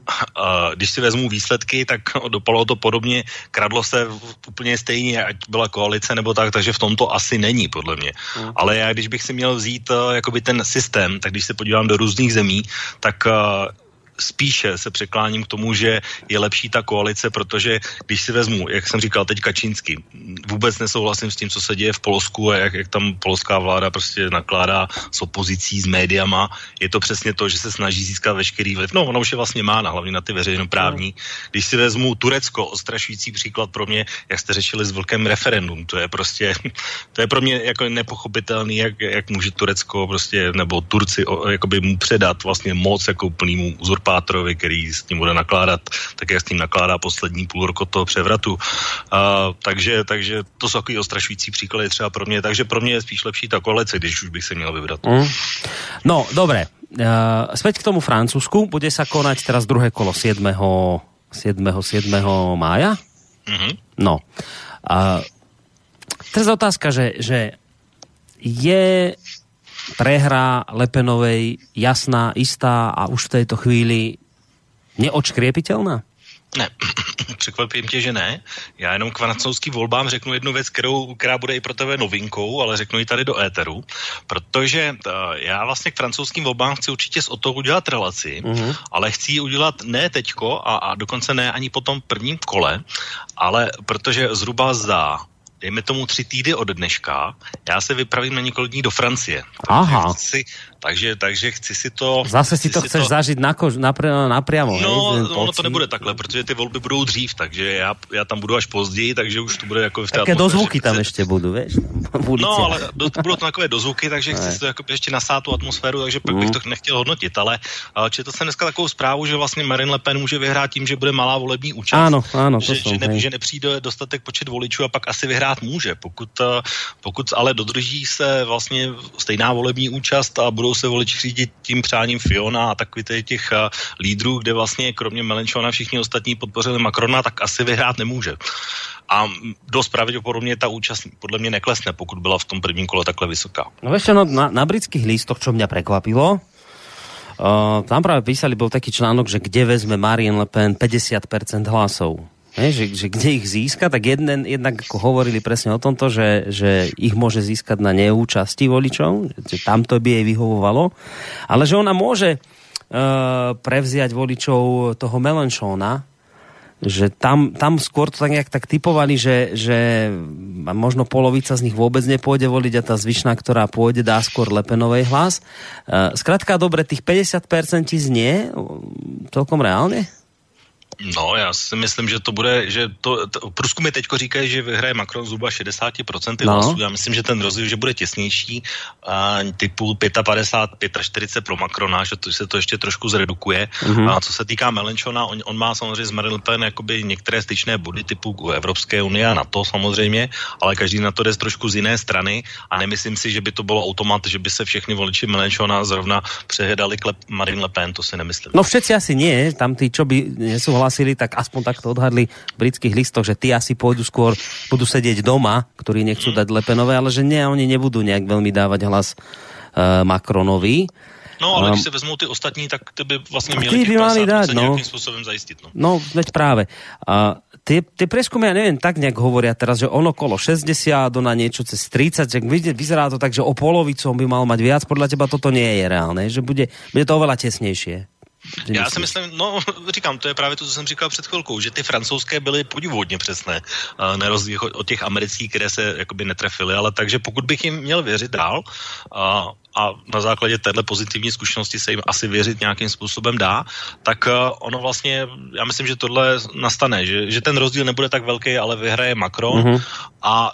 Když si vezmu výsledky, tak dopadlo to podobně, kradlo se v- úplně stejně, ať byla koalice nebo tak, takže v tom to asi není, podle mě. Mm. Ale já, když bych si měl vzít uh, jakoby ten systém, tak když se podívám do různých zemí, tak uh, spíše se překláním k tomu, že je lepší ta koalice, protože když si vezmu, jak jsem říkal teď Kačínsky, vůbec nesouhlasím s tím, co se děje v Polsku a jak, jak tam polská vláda prostě nakládá s opozicí, s médiama. Je to přesně to, že se snaží získat veškerý vliv. No, ono už je vlastně má, na, hlavně na ty veřejnoprávní. Když si vezmu Turecko, ostrašující příklad pro mě, jak jste řešili s velkým referendum, to je prostě, to je pro mě jako nepochopitelný, jak, jak může Turecko prostě, nebo Turci jakoby mu předat vlastně moc jako úplnýmu uzurpátorovi, který s tím bude nakládat, tak jak s tím nakládá poslední půl roku toho převratu. Uh, takže, takže to jsou takový ostrašující příklady třeba pro mě, takže pro mě je spíš lepší ta koalice, když už bych se měl vybrat. Mm. No, dobre. Uh, späť k tomu Francúzsku. Bude sa konať teraz druhé kolo 7. 7. 7. mája? Mhm. No. A teraz otázka, že, že je prehra Lepenovej jasná, istá a už v tejto chvíli neočkriepitelná? Ne, překvapím tě, že ne. Já jenom k francouzským volbám řeknu jednu věc, kterou, která bude i pro tebe novinkou, ale řeknu ji tady do éteru, protože uh, já vlastně k francouzským volbám chci určitě z o toho udělat relaci, mm-hmm. ale chci ji udělat ne teďko a, a dokonce ne ani po tom prvním kole, ale protože zhruba za dejme tomu tři týdy od dneška, já se vypravím na několik dní do Francie. Aha. Chci, takže, takže chci si to... Zase si to chceš zažiť na kož, napr, napriamo. No, hej, ten ono to nebude takhle, protože ty volby budou dřív, takže já, já tam budu až později, takže už to bude jako v té Také dozvuky tam ešte budú, vieš? tam v No, ale do, budou to takové dozvuky, takže chci si to jako ještě nasát tu atmosféru, takže pak bych to nechtěl hodnotit, ale uh, četl jsem dneska takovou zprávu, že vlastně Marine Le Pen může vyhrát tím, že bude malá volební účast. Áno, to že, som, že, ne, že nepřijde dostatek počet voličů a pak asi vyhrát může. Pokud, uh, pokud ale dodrží se vlastně stejná volební účast a budou se voliči řídit tím přáním Fiona a takových těch- uh, lídrů, kde vlastně kromě Melenchona všichni ostatní podpořili Macrona, tak asi vyhrát nemůže. A dost pravděpodobně ta účast podle mě neklesne, pokud byla v tom prvním kole takhle vysoká. No čo, no, na, na britských listoch, čo mňa prekvapilo, uh, tam práve písali, bol taký článok, že kde vezme Marine Le Pen 50% hlasov. He, že, že kde ich získa, tak jeden, jednak ako hovorili presne o tomto, že, že ich môže získať na neúčasti voličov, že tamto by jej vyhovovalo, ale že ona môže uh, prevziať voličov toho Melanchona, že tam, tam skôr to tak nejak tak typovali, že, že možno polovica z nich vôbec nepôjde voliť a tá zvyšná, ktorá pôjde, dá skôr Lepenovej hlas. Uh, Skrátka, dobre, tých 50% ti znie um, celkom reálne? No, já si myslím, že to bude, že to, to průzkumy teďko říkají, že vyhraje Macron zhruba 60% No. hlasů. Já myslím, že ten rozdíl, že bude těsnější, a typu 55, 45 pro Macrona, že to, se to ještě trošku zredukuje. Mhm. A co se týká Melenchona, on, on má samozřejmě s Marine Le Pen jakoby některé styčné body typu Evropské unie a NATO samozřejmě, ale každý na to jde z trošku z jiné strany a nemyslím si, že by to bylo automat, že by se všechny voliči Melenchona zrovna přehedali k Le, Marine Le Pen, to si nemyslím. No všetci asi nie, tam tí, čo by nesúhlasili, tak aspoň takto odhadli v britských listoch, že tí asi pôjdu skôr, budú sedieť doma, ktorí nechcú dať Lepenové, ale že nie, oni nebudú nejak veľmi dávať hlas uh, Macronovi. No, ale Um, když se vezmou ty ostatní, tak ty by vlastně Ty měli by 50% dát, no. nějakým způsobem zajistit. No. No, veď práve. A tie, tie preskumy, ja neviem, tak nejak hovoria teraz, že on okolo 60, on na niečo cez 30, že vyzerá- to tak, že o polovicu on by mal mať viac, podľa teba toto nie je reálne, že bude, bude to oveľa tesnejšie. Já myslíš? si myslím, no říkám, to je právě to, co jsem říkal před chvilkou, že ty francouzské byly podivuhodně přesné, na rozdíl od- těch amerických, které se jakoby netrefily, ale takže pokud bych jim měl věřit dál a, a na základě téhle pozitivní zkušenosti se jim asi věřit nějakým způsobem dá, tak ono vlastně, já myslím, že tohle nastane, že, že ten rozdíl nebude tak velký, ale vyhraje Macron Mhm. a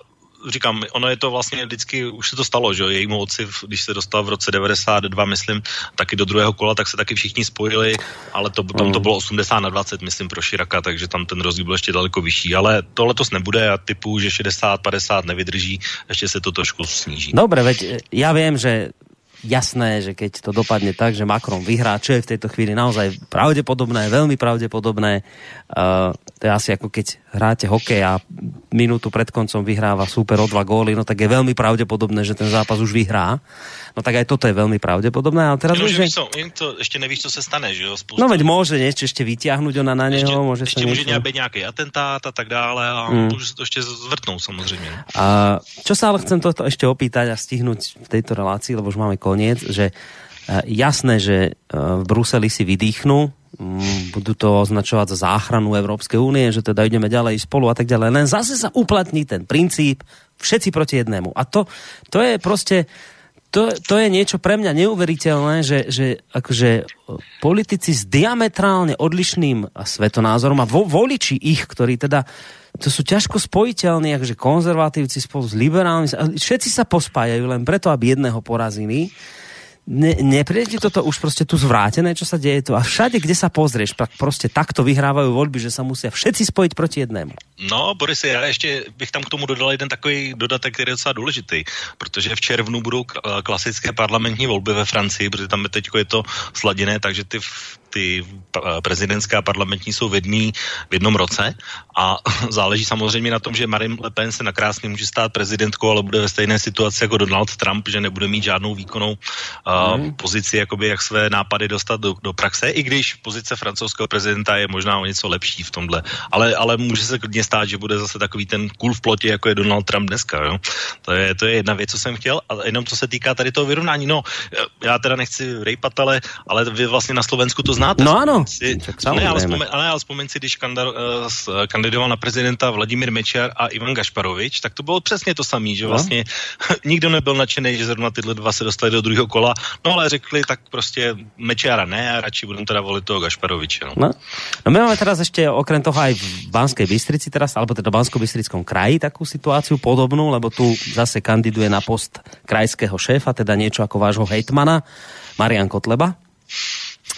říkám, ono je to vlastně vždycky, už se to stalo, že jo, jejímu otci, když se dostal v roce 92, myslím, taky do druhého kola, tak se taky všichni spojili, ale to, tam to bylo 80 na 20, myslím, pro Širaka, takže tam ten rozdíl byl ještě daleko vyšší, ale to letos nebude a typu, že 60-50 nevydrží, ještě se to trošku sníží. Dobre, veď e, ja viem, že jasné, že keď to dopadne tak, že Macron vyhrá, čo je v tejto chvíli naozaj pravdepodobné, veľmi pravdepodobné. Uh, to je asi ako keď hráte hokej a minútu pred koncom vyhráva super o dva góly, no tak je veľmi pravdepodobné, že ten zápas už vyhrá. No tak aj toto je veľmi pravdepodobné. A teraz Jenom, už, že víš že... co, jen to, ještě nevíš, co se stane, že jo? Spoustu, No veď môže niečo ešte vytiahnuť ona na neho, ještě, môže ještě sa může niečo... nějak být nějaký atentát a tak dále a Mm. může se to ještě zvrtnout samozřejmě. A čo sa ale chcem toto ešte opýtať a stihnúť v tejto relácii, lebo už máme koniec, že e, jasné, že e, v Bruseli si vydýchnú, mm, budú to označovať za záchranu Európskej únie, že teda ideme ďalej spolu a tak ďalej. Len zase sa uplatní ten princíp všetci proti jednému. A to, to je proste to, to je niečo pre mňa neuveriteľné, že, že akože e, politici s diametrálne odlišným svetonázorom a vo, voliči ich, ktorí teda to sú ťažko spojiteľní, akože konzervatívci spolu s liberálmi, všetci sa pospájajú len preto, aby jedného porazili. Ne, nepríde ti toto už proste tu zvrátené, čo sa deje tu? A všade, kde sa pozrieš, tak proste takto vyhrávajú voľby, že sa musia všetci spojiť proti jednému. No, Boris, já ještě bych tam k tomu dodal jeden takový dodatek, který je docela důležitý, protože v červnu budou klasické parlamentní volby ve Francii, protože tam teď je to sladěné, takže ty, ty eh, prezidentská a parlamentní jsou v, jedný, v jednom roce a záleží samozřejmě na tom, že Marine Le Pen se nakrásně může stát prezidentkou, ale bude ve stejné situaci jako Donald Trump, že nebude mít žádnou výkonnou uh, pozici, jakoby jak své nápady dostat do, do praxe, i když pozice francouzského prezidenta je možná o něco lepší v tomhle. Ale, ale může se klidně stát, že bude zase takový ten kůl v plotě, jako je Donald Trump dneska. Jo? To, je, to je jedna věc, co jsem chtěl. A jenom co se týká tady toho vyrovnání. No, já teda nechci rejpat, ale, ale vy vlastně na Slovensku to znáte. No ano, Si, tak ale samozrejme. vzpomeň, ale, ale vzpomeň si, když kandar, uh, kandidoval na prezidenta Vladimír Mečiar a Ivan Gašparovič, tak to bylo přesně to samé, že No. vlastně nikdo nebyl nadšený, že zrovna tyhle dva se dostali do druhého kola, no ale řekli, tak prostě Mečiara ne a radši budeme teda volit toho Gašparoviče. No. No, no my máme teraz ešte okrem toho aj v Banskej Bystrici teraz, alebo teda v Bansko-Bystrickom kraji takú situáciu podobnú, lebo tu zase kandiduje na post krajského šéfa, teda niečo ako vášho hejtmana, Marian Kotleba.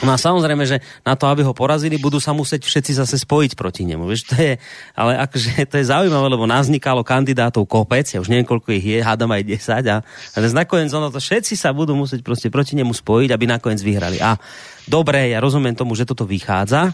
No a samozrejme, že na to, aby ho porazili, budú sa musieť všetci zase spojiť proti nemu. Vieš, to je, ale akože to je zaujímavé, lebo naznikalo kandidátov kopec, ja už neviem, koľko ich je, hádam aj 10 a, a dnes nakoniec ono to všetci sa budú musieť proste proti nemu spojiť, aby nakoniec vyhrali. A dobre, ja rozumiem tomu, že toto vychádza,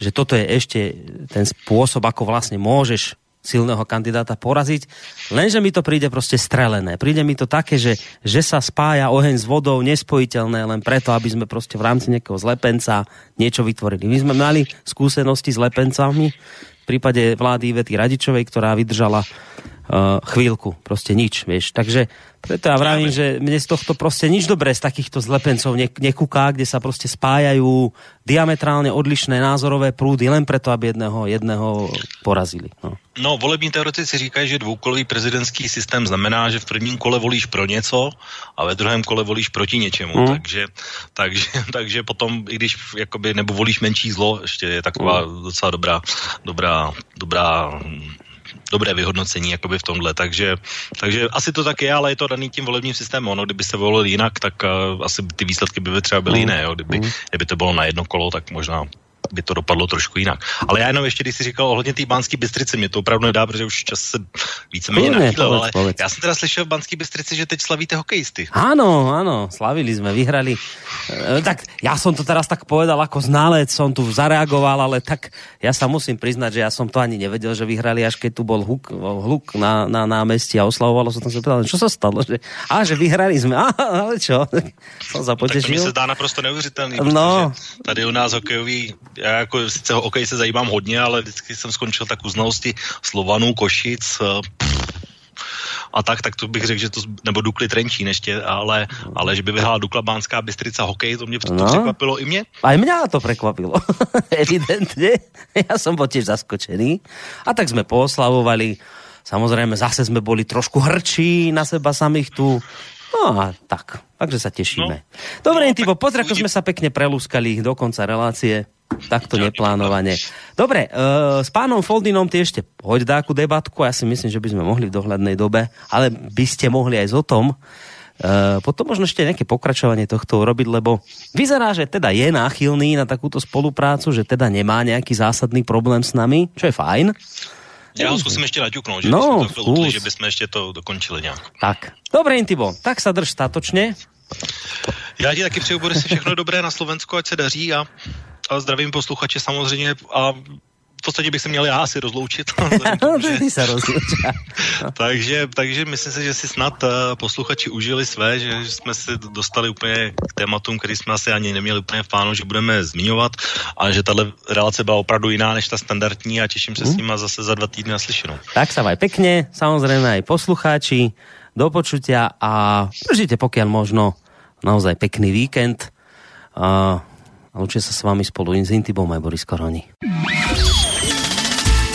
že toto je ešte ten spôsob, ako vlastne môžeš silného kandidáta poraziť, lenže mi to príde proste strelené. Príde mi to také, že, že sa spája oheň s vodou nespojiteľné len preto, aby sme proste v rámci nejakého zlepenca niečo vytvorili. My sme mali skúsenosti s lepencami v prípade vlády Ivety Radičovej, ktorá vydržala uh, chvíľku, proste nič, vieš. Takže preto ja vravím, že mne z tohto proste nič dobré z takýchto zlepencov ne, nekúká, kde sa proste spájajú diametrálne odlišné názorové prúdy len preto, aby jedného, jedného porazili. No. No, volební teoretici říkají, že dvoukolový prezidentský systém znamená, že v prvním kole volíš pro něco a ve druhém kole volíš proti něčemu. Mm. Takže, takže, takže potom, i když jakoby, nebo volíš menší zlo, ještě je taková mm. docela dobrá, dobrá, dobrá dobré vyhodnocení jakoby v tomhle, takže, takže asi to tak je, ale je to daný tím volebním systémem. Ono, kdyby se volil jinak, tak uh, asi ty výsledky by třeba byly mm. jiné. Jo? Kdyby, mm. kdyby to bylo na jedno kolo, tak možná by to dopadlo trošku jinak. Ale já jenom ještě, když jsi říkal ohledně té banské Bystrice, mě to opravdu nedá, protože už čas se víceméně nachýlil, ale povedz. já jsem teda slyšel v banské Bystrici, že teď slavíte hokejisty. Áno, áno, slavili sme, vyhrali. E, tak ja som to teraz tak povedal ako znalec, som tu zareagoval, ale tak ja sa musím priznať, že ja som to ani nevedel, že vyhrali, až keď tu bol huk, hluk na, na námestí a oslavovalo sa tam povedal, čo sa stalo, že, a že vyhrali sme, a, ale čo, potešil. Tak to mi se zdá naprosto neuvěřitelný, no. tady u nás hokejový já jako sice o okay, se zajímám hodně, ale vždycky jsem skončil tak u znalosti Slovanů, Košic, eh, a tak, tak to bych řekl, že to, nebo Dukly Trenčín ještě, ale, ale že by vyhrála Dukla Bánská Bystrica hokej, to mě to no. překvapilo i mě. A i mě to překvapilo, evidentně. Já jsem byl tiež zaskočený. A tak jsme pooslavovali. Samozřejmě zase jsme byli trošku hrčí na seba samých tu. No a tak, takže sa tešíme. No. Dobre, no, Intibo, pozri, ako sme sa pekne prelúskali do konca relácie. Takto neplánovane. Dobre, uh, s pánom Foldinom ty ešte hoď dáku debatku, ja si myslím, že by sme mohli v dohľadnej dobe, ale by ste mohli aj o tom. Uh, potom možno ešte nejaké pokračovanie tohto urobiť, lebo vyzerá, že teda je náchylný na takúto spoluprácu, že teda nemá nejaký zásadný problém s nami, čo je fajn. Já ho zkusím ještě naťuknout, že, no, to utli, že bychom ještě to dokončili nějak. Tak, dobré Intibo, tak sa drž statočně. Já ti taky přeju, bude si všechno dobré na Slovensku, ať se daří a a zdravím posluchače samozřejmě a v podstatě bych se měl já asi rozloučit. Tomu, že... se takže, takže myslím si, že si snad uh, posluchači užili své, že, že jsme se dostali úplně k tématům, který jsme asi ani neměli úplně v plánu, že budeme zmiňovat a že tahle relace byla opravdu jiná než ta standardní a těším se hmm. s nima zase za dva týdny naslyšenou. Tak sa vaj pekne, samozřejmě aj poslucháči, do počutia a držite pokiaľ možno naozaj pekný víkend. Uh, a lučia sa s vami spolu s Intibom aj Boris Koroni.